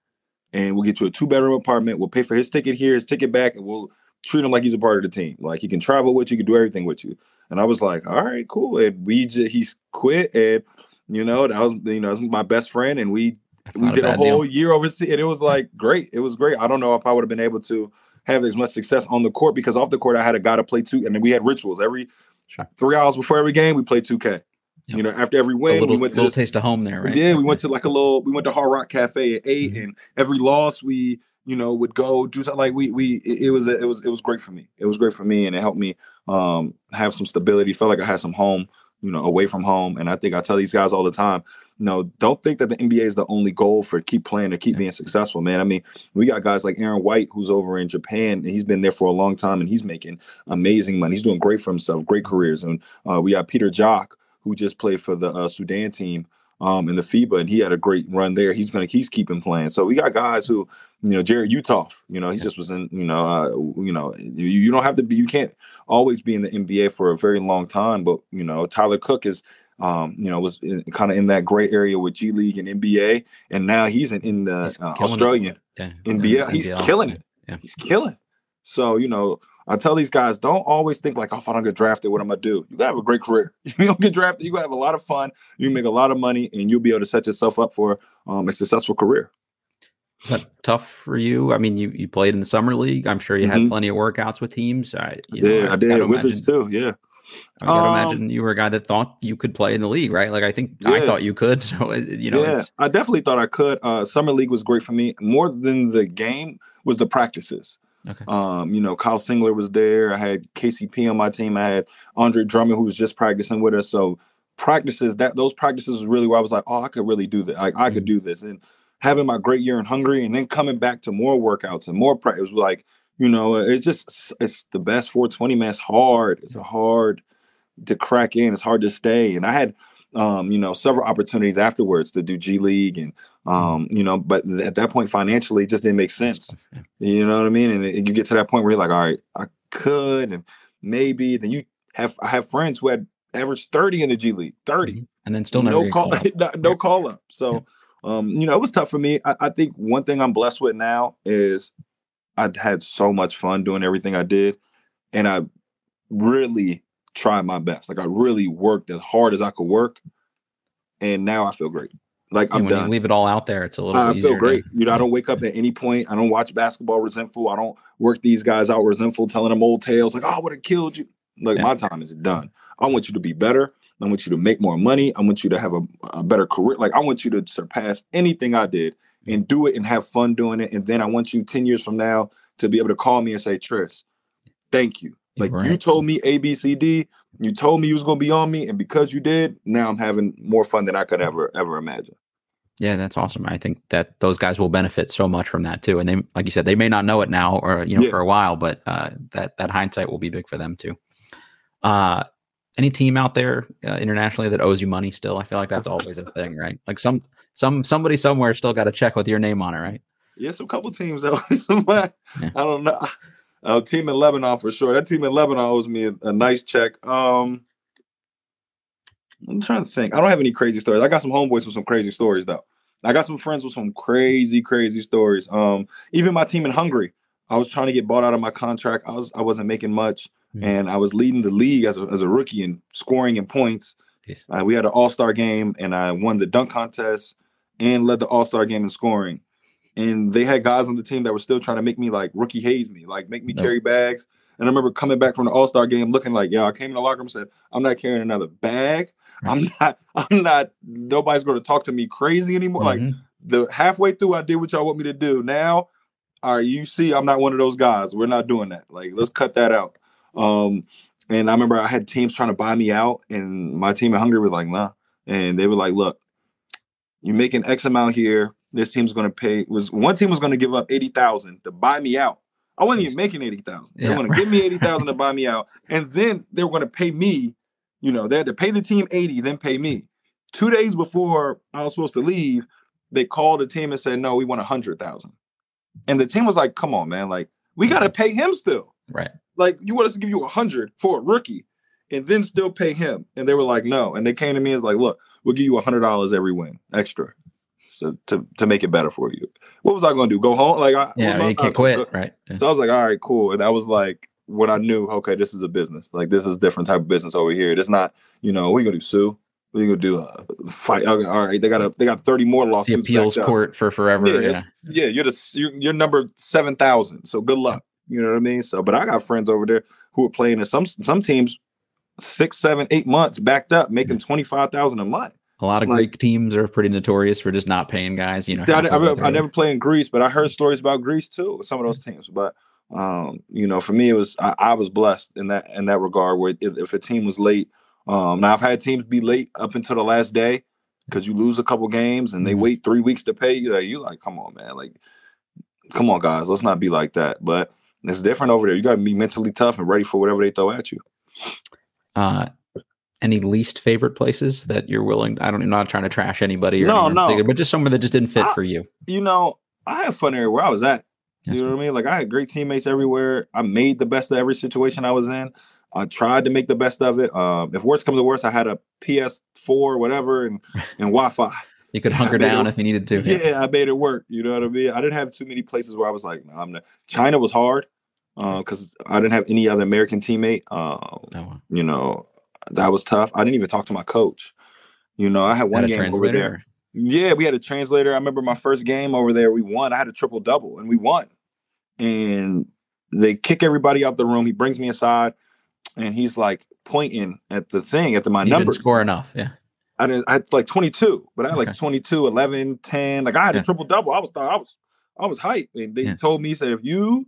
and we'll get you a two bedroom apartment. We'll pay for his ticket here, his ticket back, and we'll treat him like he's a part of the team. Like he can travel with you, he can do everything with you." And I was like, all right, cool. And we just he's quit, and you know that was you know that was my best friend, and we we did a bad whole deal. year overseas, and it was like great. It was great. I don't know if I would have been able to have as much success on the court because off the court I had a guy to play two, and then we had rituals every Sure. three hours before every game. We played two K. Yep. You know, after every A win, little, we went to little this, taste of home there, right? yeah, we went to like a little. We went to Hard Rock Cafe at 8 Mhm. and every loss we, you know, would go do something. Like we, we, it, it was, it was, it was great for me. It was great for me, and it helped me um have some stability. Felt like I had some home, you know, away from home. And I think I tell these guys all the time, no, don't think that the NBA is the only goal for keep playing or keep being successful, man. I mean, we got guys like Aaron White who's over in Japan, and he's been there for a long time, and he's making amazing money. He's doing great for himself, great careers. And uh, we got Peter Jok, who just played for the uh, Sudan team um, in the FIBA, and he had a great run there. He's gonna he's keeping playing. So we got guys who, you know, Jarrod Uthoff, you know, he just was in, you know, uh, you know, you, you don't have to be, you can't always be in the NBA for a very long time, but you know, Tyler Cook is. Um, you know, was kind of in that gray area with G League and NBA, and now he's in, in the uh. Australian Yeah. NBL. He's killing it. Yeah. He's killing. So you know, I tell these guys, don't always think like, oh, if I don't get drafted, what am I gonna do? You gotta have a great career. (laughs) You don't get drafted, you gotta have a lot of fun. You make a lot of money, and you'll be able to set yourself up for um, a successful career. Is that tough for you? I mean, you you played in the summer league. I'm sure you had Mhm. plenty of workouts with teams. I, you Yeah, know, I did. Wizards imagine- too. Yeah. I gotta Um, imagine you were a guy that thought you could play in the league, right? Like I think I thought you could. (laughs) So uh, you know, yeah, I definitely thought I could. Uh, summer league was great for me. More than the game was the practices. Okay. Um, you know, Kyle Singler was there. I had KCP on my team. I had Andre Drummond who was just practicing with us. So practices that those practices was really where I was like, oh, I could really do that. Like I could do this. And having my great year in Hungary and then coming back to more workouts and more practice was like, you know, it's just it's the best 420 man. It's hard. It's a hard to crack in. It's hard to stay. And I had um, you know, several opportunities afterwards to do G League and um, you know, but th- at that point financially it just didn't make sense. You know what I mean? And it- you get to that point where you're like, all right, I could and maybe. Then you have I have friends who had averaged 30 in the G League, 30. Mm-hmm. And then still no call, (laughs) no, no call up. So, yeah. um, you know, it was tough for me. I, I think one thing I'm blessed with now is I had so much fun doing everything I did. And I really tried my best. Like I really worked as hard as I could work. And now I feel great. Like I'm when done. you leave it all out there, it's a little. I feel great. To, you know, I don't wake up at any point. I don't watch basketball resentful. I don't work these guys out resentful, telling them old tales like, "Oh, I would have killed you." Like yeah. my time is done. I want you to be better. I want you to make more money. I want you to have a, a better career. Like I want you to surpass anything I did and do it and have fun doing it. And then I want you 10 years from now to be able to call me and say, Tris, thank you. Like right. you told me A, B, C, D. You told me you was gonna be on me, and because you did, now I'm having more fun than I could ever ever imagine. Yeah, that's awesome. I think that those guys will benefit so much from that too. And they, like you said, they may not know it now or you know yeah. for a while, but uh, that that hindsight will be big for them too. Uh, any team out there uh, internationally that owes you money still? I feel like that's always a thing, right? Like some some somebody somewhere still got a check with your name on it, right? Yeah, some couple teams. (laughs) Somebody, yeah. I don't know. Uh, team in Lebanon for sure. That team in Lebanon owes me a, a, nice check. Um, I'm trying to think. I don't have any crazy stories. I got some homeboys with some crazy stories though. I got some friends with some crazy, crazy stories. Um, even my team in Hungary, I was trying to get bought out of my contract. I was I wasn't making much, mm-hmm. and I was leading the league as a, as a rookie and scoring in points. Yes. Uh, we had an All Star game, and I won the dunk contest and led the All Star game in scoring. And they had guys on the team that were still trying to make me like rookie haze me, like make me no. carry bags. And I remember coming back from the All Star game looking like, yeah, I came in the locker room and said, I'm not carrying another bag. I'm not, (laughs) I'm not, nobody's going to talk to me crazy anymore. Mm-hmm. Like the halfway through, I did what y'all want me to do. Now, all right, you see, I'm not one of those guys. We're not doing that. Like, let's cut that out. Um, and I remember I had teams trying to buy me out, and my team in Hungary was like, nah. And they were like, look, you're making X amount here. This team's going to pay. Was one team was going to give up eighty thousand to buy me out. I wasn't even making eighty thousand. They yeah, want to give me (laughs) eighty thousand to buy me out, and then they were going to pay me you know, they had to pay the team 80, then pay me. Two days before I was supposed to leave, they called the team and said, no, we want a hundred thousand. And the team was like, come on, man, like we gotta mm-hmm. pay him still. Right. Like you want us to give you a hundred for a rookie and then still pay him. And they were like, no. And they came to me and was like, look, we'll give you a hundred dollars every win extra. So to, to make it better for you. What was I gonna do? Go home? Like I, yeah, you can't quit, right? Yeah. So I was like, all right, cool. And I was like, when I knew, okay, this is a business. Like this is a different type of business over here. It's not, you know, we gonna do sue. We gonna do a fight. Okay, all right, they got a they got thirty more lawsuits. The appeals court for forever. Yeah, yeah. yeah you're the you're, you're number seven thousand. So good luck. You know what I mean? So, but I got friends over there who are playing in some some teams six, seven, eight months backed up, making mm-hmm. twenty five thousand a month. A lot of like, Greek teams are pretty notorious for just not paying guys. You know, see, I, I, I, never played in Greece, but I heard stories about Greece too. Some of those teams, but um, you know, for me, it was I, I, was blessed in that in that regard. Where if, if a team was late, um, now I've had teams be late up until the last day because you lose a couple games and they mm-hmm. wait three weeks to pay you. Like you like, come on, man, like, come on, guys, let's not be like that. But it's different over there. You got to be mentally tough and ready for whatever they throw at you. Uh, any least favorite places that you're willing? I don't. I'm not trying to trash anybody. Or no, no. but just somewhere that just didn't fit I, for you. You know, I had fun area where I was at. That's you know what I mean? Like I had great teammates everywhere. I made the best of every situation I was in. I tried to make the best of it. Um, if worst comes to worst, I had a PS4, whatever, and (laughs) and Wi-Fi. You could (laughs) hunker down if you needed to. Yeah, yeah, I made it work. You know what I mean? I didn't have too many places where I was like, I'm not. China was hard because uh, I didn't have any other American teammate. Um, oh. You know, that was tough. I didn't even talk to my coach. You know, I had one had game over there. Yeah, we had a translator. I remember my first game over there. We won. I had a triple double, and we won. And they kick everybody out the room. He brings me aside, and he's like pointing at the thing at the my you numbers. score enough, yeah. I didn't. I had like 22, but I had okay. like 22, 11, 10. Like I had yeah. a triple double. I was I was I was hyped, and they yeah. told me, he said, if you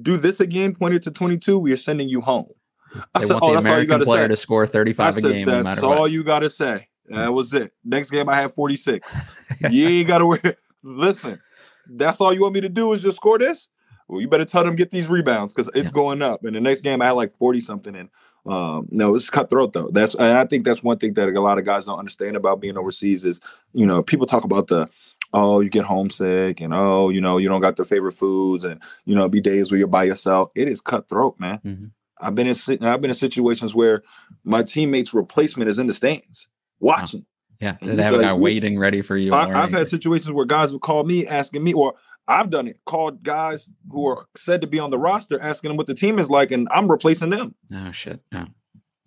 do this again, pointed to 22, we are sending you home. (laughs) I they said, oh, that's American all you got to say. to score 35 I said, a game. That's no all what. you got to say. That was it. Next game, I had 46. (laughs) you ain't got to worry. Listen, that's all you want me to do is just score this? Well, you better tell them get these rebounds because it's yeah. going up. And the next game, I had like 40 something. And um, no, it's cutthroat though. That's and I think that's one thing that a lot of guys don't understand about being overseas is, you know, people talk about the oh, you get homesick and oh, you know, you don't got the favorite foods and you know, be days where you're by yourself. It is cutthroat, man. Mm-hmm. I've been in I've been in situations where my teammate's replacement is in the stands watching. Yeah, they have a guy waiting ready for you. I, have had situations where guys would call me asking me, or I've done it, called guys who are said to be on the roster asking them what the team is like, and I'm replacing them. Oh shit! Yeah.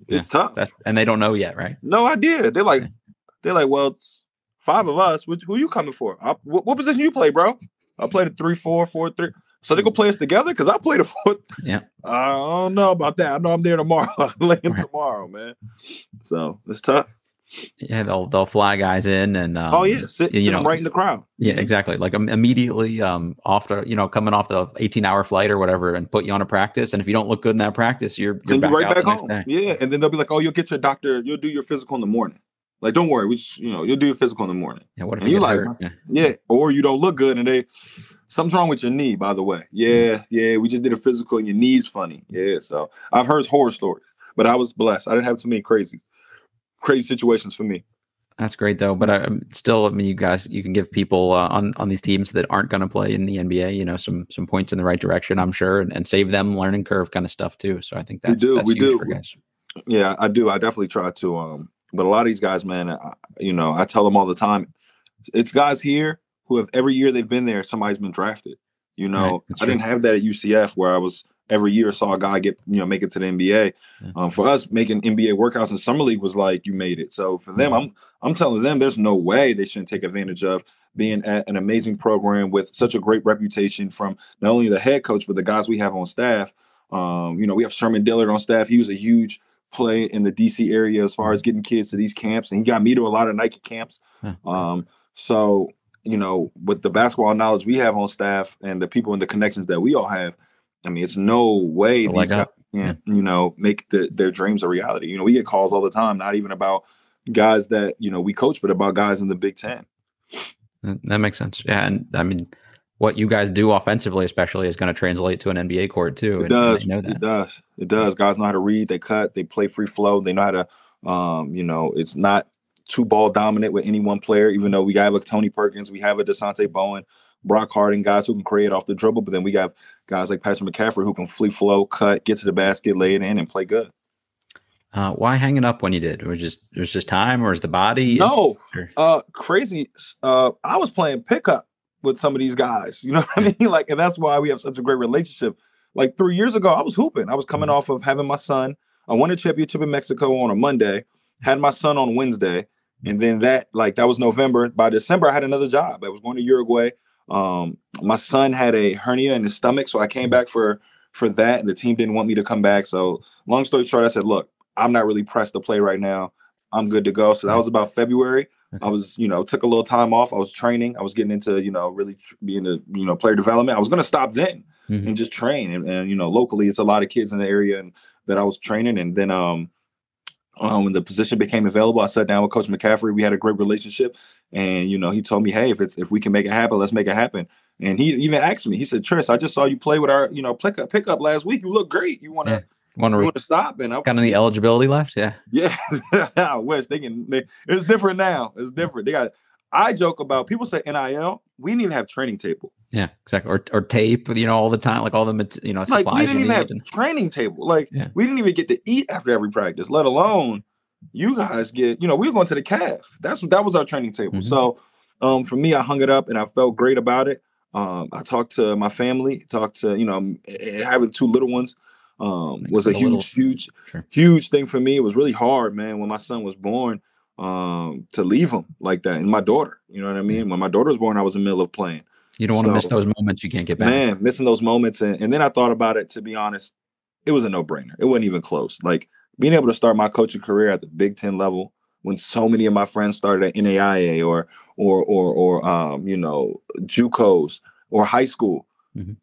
It's tough, that, and they don't know yet, right? No idea. They're like, they're like, well, five of us. Who are you coming for? I, what, what, position you play, bro? I played a three, four, four, three. So they go play us together because I played a (laughs) four. Yeah. I don't know about that. I know I'm there tomorrow. (laughs) I'm laying right. tomorrow, man. So it's tough. Yeah, they'll they'll fly guys in and um, oh yeah, sit, you sit know right in the crowd. Yeah, exactly. Like um, immediately um off the you know coming off the eighteen hour flight or whatever, and put you on a practice. And if you don't look good in that practice, you're, you're back right back home. Yeah, and then they'll be like, oh, you'll get your doctor. You'll do your physical in the morning. Like, don't worry, we just, you know you'll do your physical in the morning. Yeah, what if and you like, yeah. yeah, or you don't look good, and they something's wrong with your knee. By the way, yeah, mm. yeah, we just did a physical, and your knee's funny. Yeah, so I've heard horror stories, but I was blessed. I didn't have too many crazy, crazy situations for me. That's great though, but I, am still, I mean, you guys, you can give people uh, on on these teams that aren't going to play in the NBA, you know, some some points in the right direction, I'm sure, and, and save them learning curve kind of stuff too. So I think that's we do, that's we do. Yeah, I do. I definitely try to. Um, but a lot of these guys, man, I, you know, I tell them all the time, it's guys here who have every year they've been there, somebody's been drafted. You know, right, I didn't have that at UCF where I was every year saw a guy get you know make it to the NBA. Yeah. Um, for us, making NBA workouts in summer league was like you made it. So for them, I'm I'm telling them there's no way they shouldn't take advantage of being at an amazing program with such a great reputation from not only the head coach but the guys we have on staff. Um, you know, we have Sherman Dillard on staff. He was a huge play in the DC area as far as getting kids to these camps, and he got me to a lot of Nike camps. Um, so you know, with the basketball knowledge we have on staff and the people and the connections that we all have, I mean, it's no way these guys, yeah, you know, make the, their dreams a reality. You know, we get calls all the time, not even about guys that you know we coach, but about guys in the Big Ten. That makes sense. Yeah, and I mean, what you guys do offensively, especially, is going to translate to an NBA court too. It does. Know it does. It does. Guys know how to read. They cut. They play free flow. They know how to. Um, you know, it's not too ball dominant with any one player. Even though we have a Tony Perkins, we have a Dasonte Bowen. Brock Harding, guys who can create off the dribble, but then we have guys like Patrick McCaffery who can free flow, cut, get to the basket, lay it in, and play good. Uh, why hang it up when you did? It was just it was just time, or is the body? No, uh, crazy. Uh, I was playing pickup with some of these guys. You know what I mean? (laughs) Like, and that's why we have such a great relationship. Like three years ago, I was hooping. I was coming mm-hmm. off of having my son. I won a championship in Mexico on a Monday. Had my son on Wednesday, and then that like that was November. By December, I had another job. I was going to Uruguay. Um, my son had a hernia in his stomach, so I came back for for that. The team didn't want me to come back. So long story short, I said, look, I'm not really pressed to play right now. I'm good to go. So that was about February. I was, you know, took a little time off. I was training. I was getting into, you know, really tr- being a, you know, player development. I was going to stop then mm-hmm. and just train. And, and, you know, locally, it's a lot of kids in the area and that I was training. And then, um, um, when the position became available, I sat down with Coach McCaffery. We had a great relationship, and you know, he told me, "Hey, if it's if we can make it happen, let's make it happen." And he even asked me. He said, "Tris, I just saw you play with our you know pickup pickup last week. You look great. You want to." Want to stop and I, got any eligibility left? Yeah, yeah. (laughs) I wish they can. They, it's different now. It's different. They got. I joke about people say NIL. We didn't even have training table. Yeah, exactly. Or, or tape, you know, all the time, like all the you know like we didn't even have and... training table. Like yeah. we didn't even get to eat after every practice, let alone you guys get. You know, we were going to the calf. That's what that was our training table. Mm-hmm. So, um, for me, I hung it up and I felt great about it. Um, I talked to my family, talked to you know, having two little ones. Um, was a, a huge, little... huge, sure. huge thing for me. It was really hard, man, when my son was born um, to leave him like that. And my daughter, you know what I mean? When my daughter was born, I was in the middle of playing. You don't want to miss those moments you can't get back. Man, missing those moments. And, and then I thought about it, to be honest, it was a no brainer. It wasn't even close. Like being able to start my coaching career at the Big Ten level when so many of my friends started at NAIA or, or, or, or, um, you know, JUCOs or high school. Mm-hmm.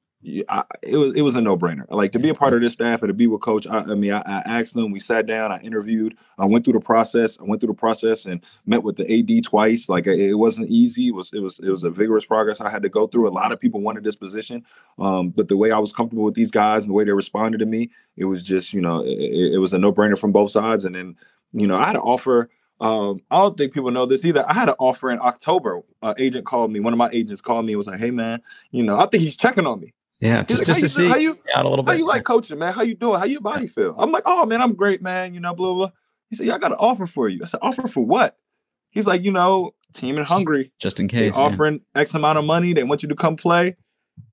I, it was it was a no brainer. Like to be a part of this staff and to be with Coach. I, I mean, I, I, asked them. We sat down. I interviewed. I went through the process. I went through the process and met with the AD twice. Like it wasn't easy. It was it was it was a vigorous progress I had to go through. A lot of people wanted this position, um, but the way I was comfortable with these guys and the way they responded to me, it was just you know it, it was a no brainer from both sides. And then you know I had to offer. Um, I don't think people know this either. I had an offer in October. Uh, agent called me. One of my agents called me and was like, "Hey man, you know, I think he's checking on me." Yeah, just, like, just how to you see how you- out a little bit. How you like coaching, man? How you doing? How your body feel? I'm like, oh man, I'm great, man. You know, blah blah. He said, yeah, I got an offer for you. I said, offer for what? He's like, you know, team in Hungary. just in case. yeah. offering X amount of money. They want you to come play.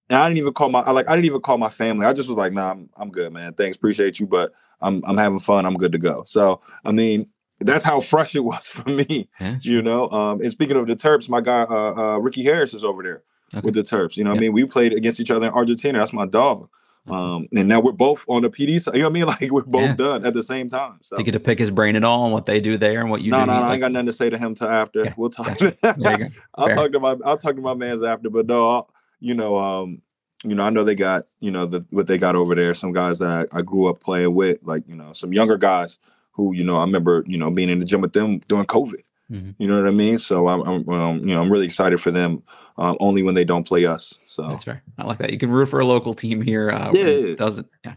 And I didn't even call my I like I didn't even call my family. I just was like, nah, I'm, I'm good, man. Thanks, appreciate you, but I'm I'm having fun. I'm good to go. So I mean, that's how (laughs) fresh it was for me, Yeah, you know. Um, and speaking of the Terps, my guy uh, uh Ricky Harris is over there Okay. with the Terps. You know, what I mean, we played against each other in Argentina. That's my dog. Um, and now we're both on the PD side. You know what I mean? (laughs) Like we're both Yeah. done at the same time. So to get to pick his brain at all and what they do there and what you no, do. no, no, I ain't got nothing to say to him till after. We'll talk. (laughs) You. I'll talk to my I'll talk to my man's after, but no, I'll, you know, um, you know, I know they got you know the what they got over there. Some guys that I, I grew up playing with, like you know, some younger guys who you know I remember you know being in the gym with them during COVID. Mhm. You know what I mean? So I'm, I'm um, you know I'm really excited for them. Um, only when they don't play us. So That's fair. I like that. You can root for a local team here. Uh, Yeah, it yeah, yeah. doesn't. Yeah.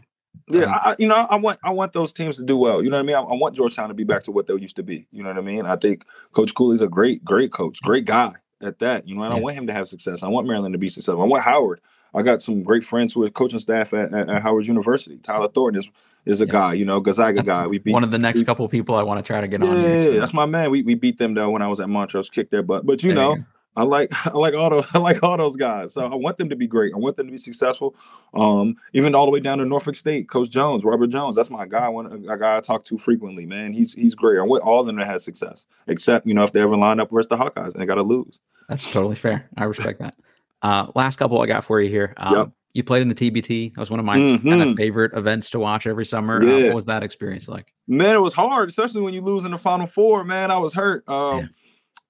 Yeah, Um, I, I- you know, I want I want those teams to do well. You know what I mean? I, I want Georgetown to be back to what they used to be. You know what I mean? I think Coach Cooley's a great, great coach, great guy at that. You know, and I Yeah. want him to have success. I want Maryland to be successful. I want Howard. I got some great friends who are coaching staff at, at, at Howard University. Tyler Thornton is is a Yeah. guy. You know, Gonzaga That's guy. We beat one of the next we- couple people I want to try to get yeah, on here. too. that's my man. We we beat them though when I was at Montrose, kicked their butt. But you There know, go. I like (laughs) I like all those (laughs) I like all those guys. So I want them to be great. I want them to be successful. Um, even all the way down to Norfolk State, Coach Jones, Robert Jones. That's my guy. One a guy I talk to frequently. Man, he's he's great. I want all of them to have success, except you know if they ever line up versus the Hawkeyes and they got to lose. That's totally fair. I respect that. Uh, last couple I got for you here. Um, Yep. You played in the TBT. That was one of my kind Mhm. of favorite events to watch every summer. Uh, what was that experience like? Man, it was hard, especially when you lose in the Final Four. Man, I was hurt. Um, Yeah.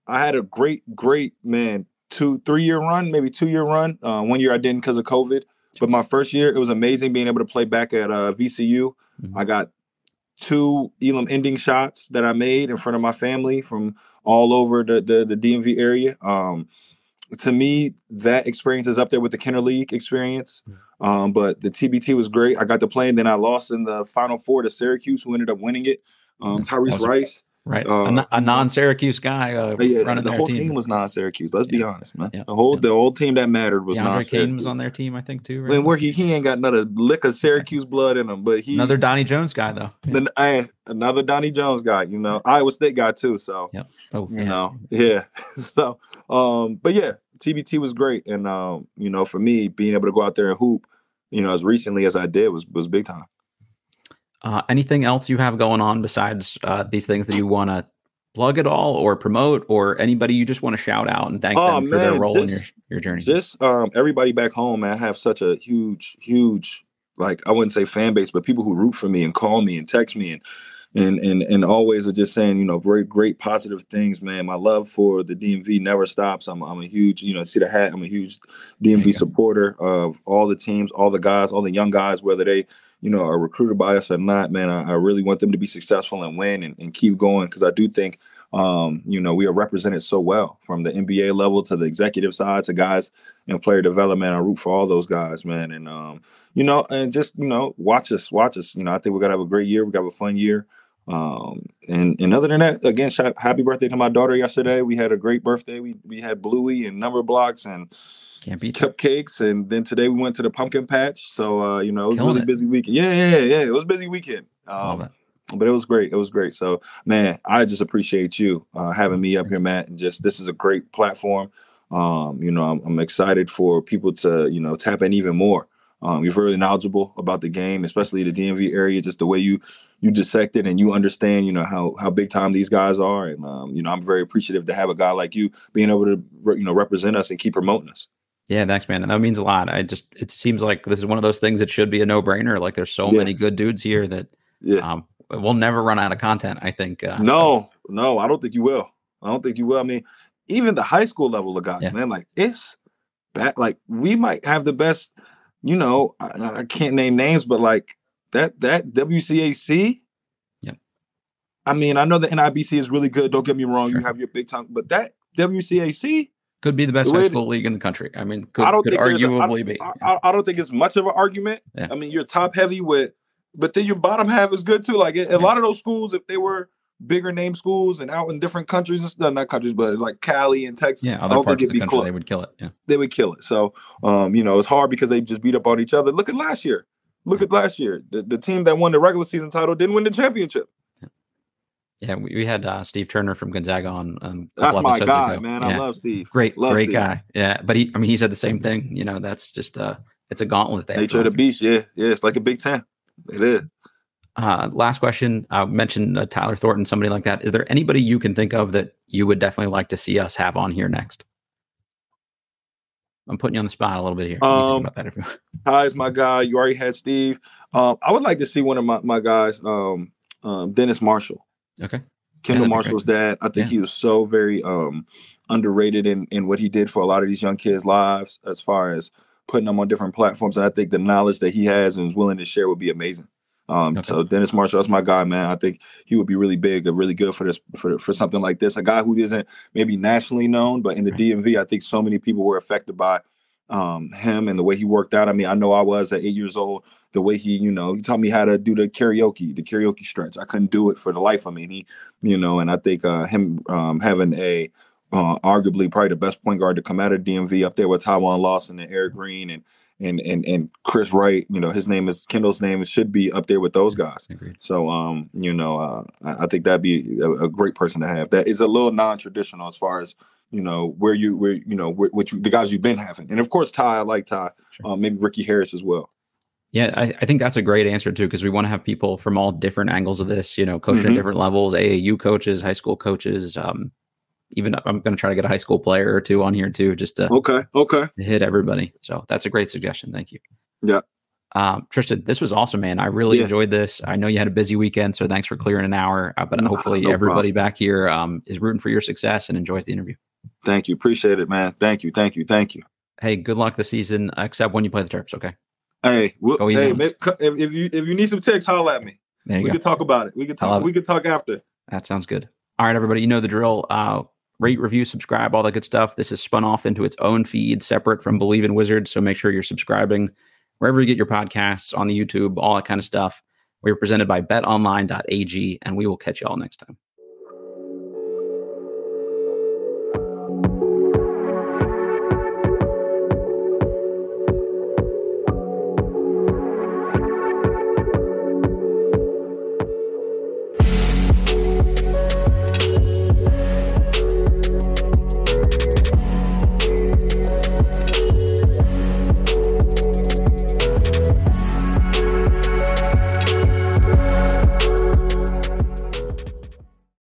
I had a great, great man two, three year run, maybe two year run. Uh, one year I didn't because of COVID, but my first year it was amazing being able to play back at uh, VCU. Mhm. I got two Elam ending shots that I made in front of my family from all over the the, the DMV area. Um, to me, that experience is up there with the Kenner League experience. Um, but the TBT was great. I got to play, and then I lost in the Final Four to Syracuse, who ended up winning it. Um, Tyrese was- Rice. Right. Uh, a, non- a non-Syracuse guy uh, yeah, running the whole team. team. was non-Syracuse. Let's be honest, man. Yeah. The whole Yeah. the whole team that mattered was DeAndre non-Syracuse. Caden was on their team, I think, too. Right? When where he he ain't got another lick of Syracuse blood in him, but he Another Donnie Jones guy, though. Yeah. then eh, another Donnie Jones guy. You know, Iowa State guy too. So Yep. Oh, you yeah. know, yeah. (laughs) so, um, but yeah, TBT was great, and um, you know, for me, being able to go out there and hoop, you know, as recently as I did was was big time. Uh, anything else you have going on besides uh, these things that you want to plug at all or promote or anybody you just want to shout out and thank Oh, them for their role in your, your journey? Just um, everybody back home, man, I have such a huge, huge, like I wouldn't say fan base, but people who root for me and call me and text me and and and and always are just saying, you know, very great positive things, man. My love for the DMV never stops. I'm I'm a huge, you know, see the hat. I'm a huge DMV go. supporter of all the teams, all the guys, all the young guys, whether they, you know, are recruited by us or not, man. I, I really want them to be successful and win and, and keep going because I do think um, you know, we are represented so well from the NBA level to the executive side to guys in player development. I root for all those guys, man. And um, you know, and just you know, watch us, watch us. You know, I think we're gonna have a great year. We got a fun year. Um, and and other than that, again, shout, happy birthday to my daughter yesterday. We had a great birthday. We we had bluey and Numberblocks and Can't beat that. cupcakes, and then today we went to the pumpkin patch. So uh, you know, it was a Killing really it. busy weekend. Yeah, yeah, yeah. It was a busy weekend. Um, but it was great. It was great. So, man, I just appreciate you uh, having me up here, Matt. And just this is a great platform. Um, you know, I'm, I'm excited for people to you know tap in even more. Um, you're very knowledgeable about the game, especially the DMV area. Just the way you you dissect it and you understand, you know how how big time these guys are. And um, you know, I'm very appreciative to have a guy like you being able to re- you know represent us and keep promoting us. Yeah, thanks, man. And that means a lot. I just, it seems like this is one of those things that should be a no brainer. Like there's so Yeah. many good dudes here that Yeah. um, we'll never run out of content, I think. Uh, so- No, no, I don't think you will. I don't think you will. I mean, even the high school level of guys, Yeah. man, like it's bad. Like we might have the best, you know, I, I can't name names, but like that that WCAC. Yep. I mean, I know the NIBC is really good. Don't get me wrong. Sure. You have your big time, but that WCAC, could be the best high school league in the country. I mean, could, I don't could think there's a- I- arguably be. I, I, I don't think it's much of an argument. Yeah. I mean, you're top heavy with, but then your bottom half is good too. Like a, a Yeah. lot of those schools, if they were bigger name schools and out in different countries and stuff, not countries, but like Cali and Texas, Yeah, I other don't parts think of the it'd be country close. they would kill it. Yeah. They would kill it. So, um, you know, it's hard because they just beat up on each other. Look at last year. Look at last year. The, the team that won the regular season title didn't win the championship. Yeah, we, we had uh, Steve Turner from Gonzaga on. Um, That's my guy, ago. man. I love Steve. great, love great Steve. guy. Yeah, but he, I mean, he said the same thing. You know, that's just uh, it's a gauntlet. They Nature of the beast. Yeah, yeah. It's like a Big Ten. It is. Uh, last question. I mentioned uh, Tyler Thornton, somebody like that. Is there anybody you can think of that you would definitely like to see us have on here next? I'm putting you on the spot a little bit here. Um, about that if you Ty is my guy. You already had Steve. Um, I would like to see one of my, my guys, um, um, Dennis Marshall. okay. Kendall that'd Marshall's dad. I think Yeah. he was so very um underrated in in what he did for a lot of these young kids' lives as far as putting them on different platforms. And I think the knowledge that he has and is willing to share would be amazing. Um, Okay. so Dennis Marshall, that's my guy, man. I think he would be really big and really good for this for for something like this. A guy who isn't maybe nationally known, but in the. DMV, I think so many people were affected by um him and the way he worked out. I mean, I know I was at eight years old, the way he, you know, he taught me how to do the carioca, the carioca stretch. I couldn't do it for the life of me. And he, you know, and I think uh him um having a uh, arguably probably the best point guard to come out of DMV up there with Tywon Lawson and Erick Green and and and and Chris Wright. You know, his name is Kendall's name should be up there with those guys. Agreed. So, um, you know, uh, I, I think that'd be a, a great person to have. That is a little non-traditional as far as you know where you where you know where, what you the guys you've been having, and of course Ty, I like Ty. Sure. Um, maybe Ricky Harris as well. Yeah, I, I think that's a great answer too, because we want to have people from all different angles of this, you know, coaching Mhm. at different levels, AAU coaches, high school coaches, um, even I'm going to try to get a high school player or two on here too, just to, Okay, okay. to hit everybody. So that's a great suggestion. Thank you. Yeah. Um, Tristan, this was awesome, man. I really Yeah. enjoyed this. I know you had a busy weekend, so thanks for clearing an hour. Uh, but hopefully, no everybody back here um, is rooting for your success and enjoys the interview. Thank you, appreciate it, man. Thank you, thank you, thank you. Hey, good luck this season, except when you play the Terps. Okay, Hey, we'll, Go easy hey, maybe, if, you if you need some tips, holler at me. We go. could talk about it. We could talk. We could talk after. That sounds good. All right, everybody, you know the drill. Uh, rate, review, subscribe, all that good stuff. This is spun off into its own feed, separate from Believe in Wizards. So make sure you're subscribing wherever you get your podcasts on the YouTube, all that kind of stuff. We are presented by betonline.ag, and we will catch you all next time.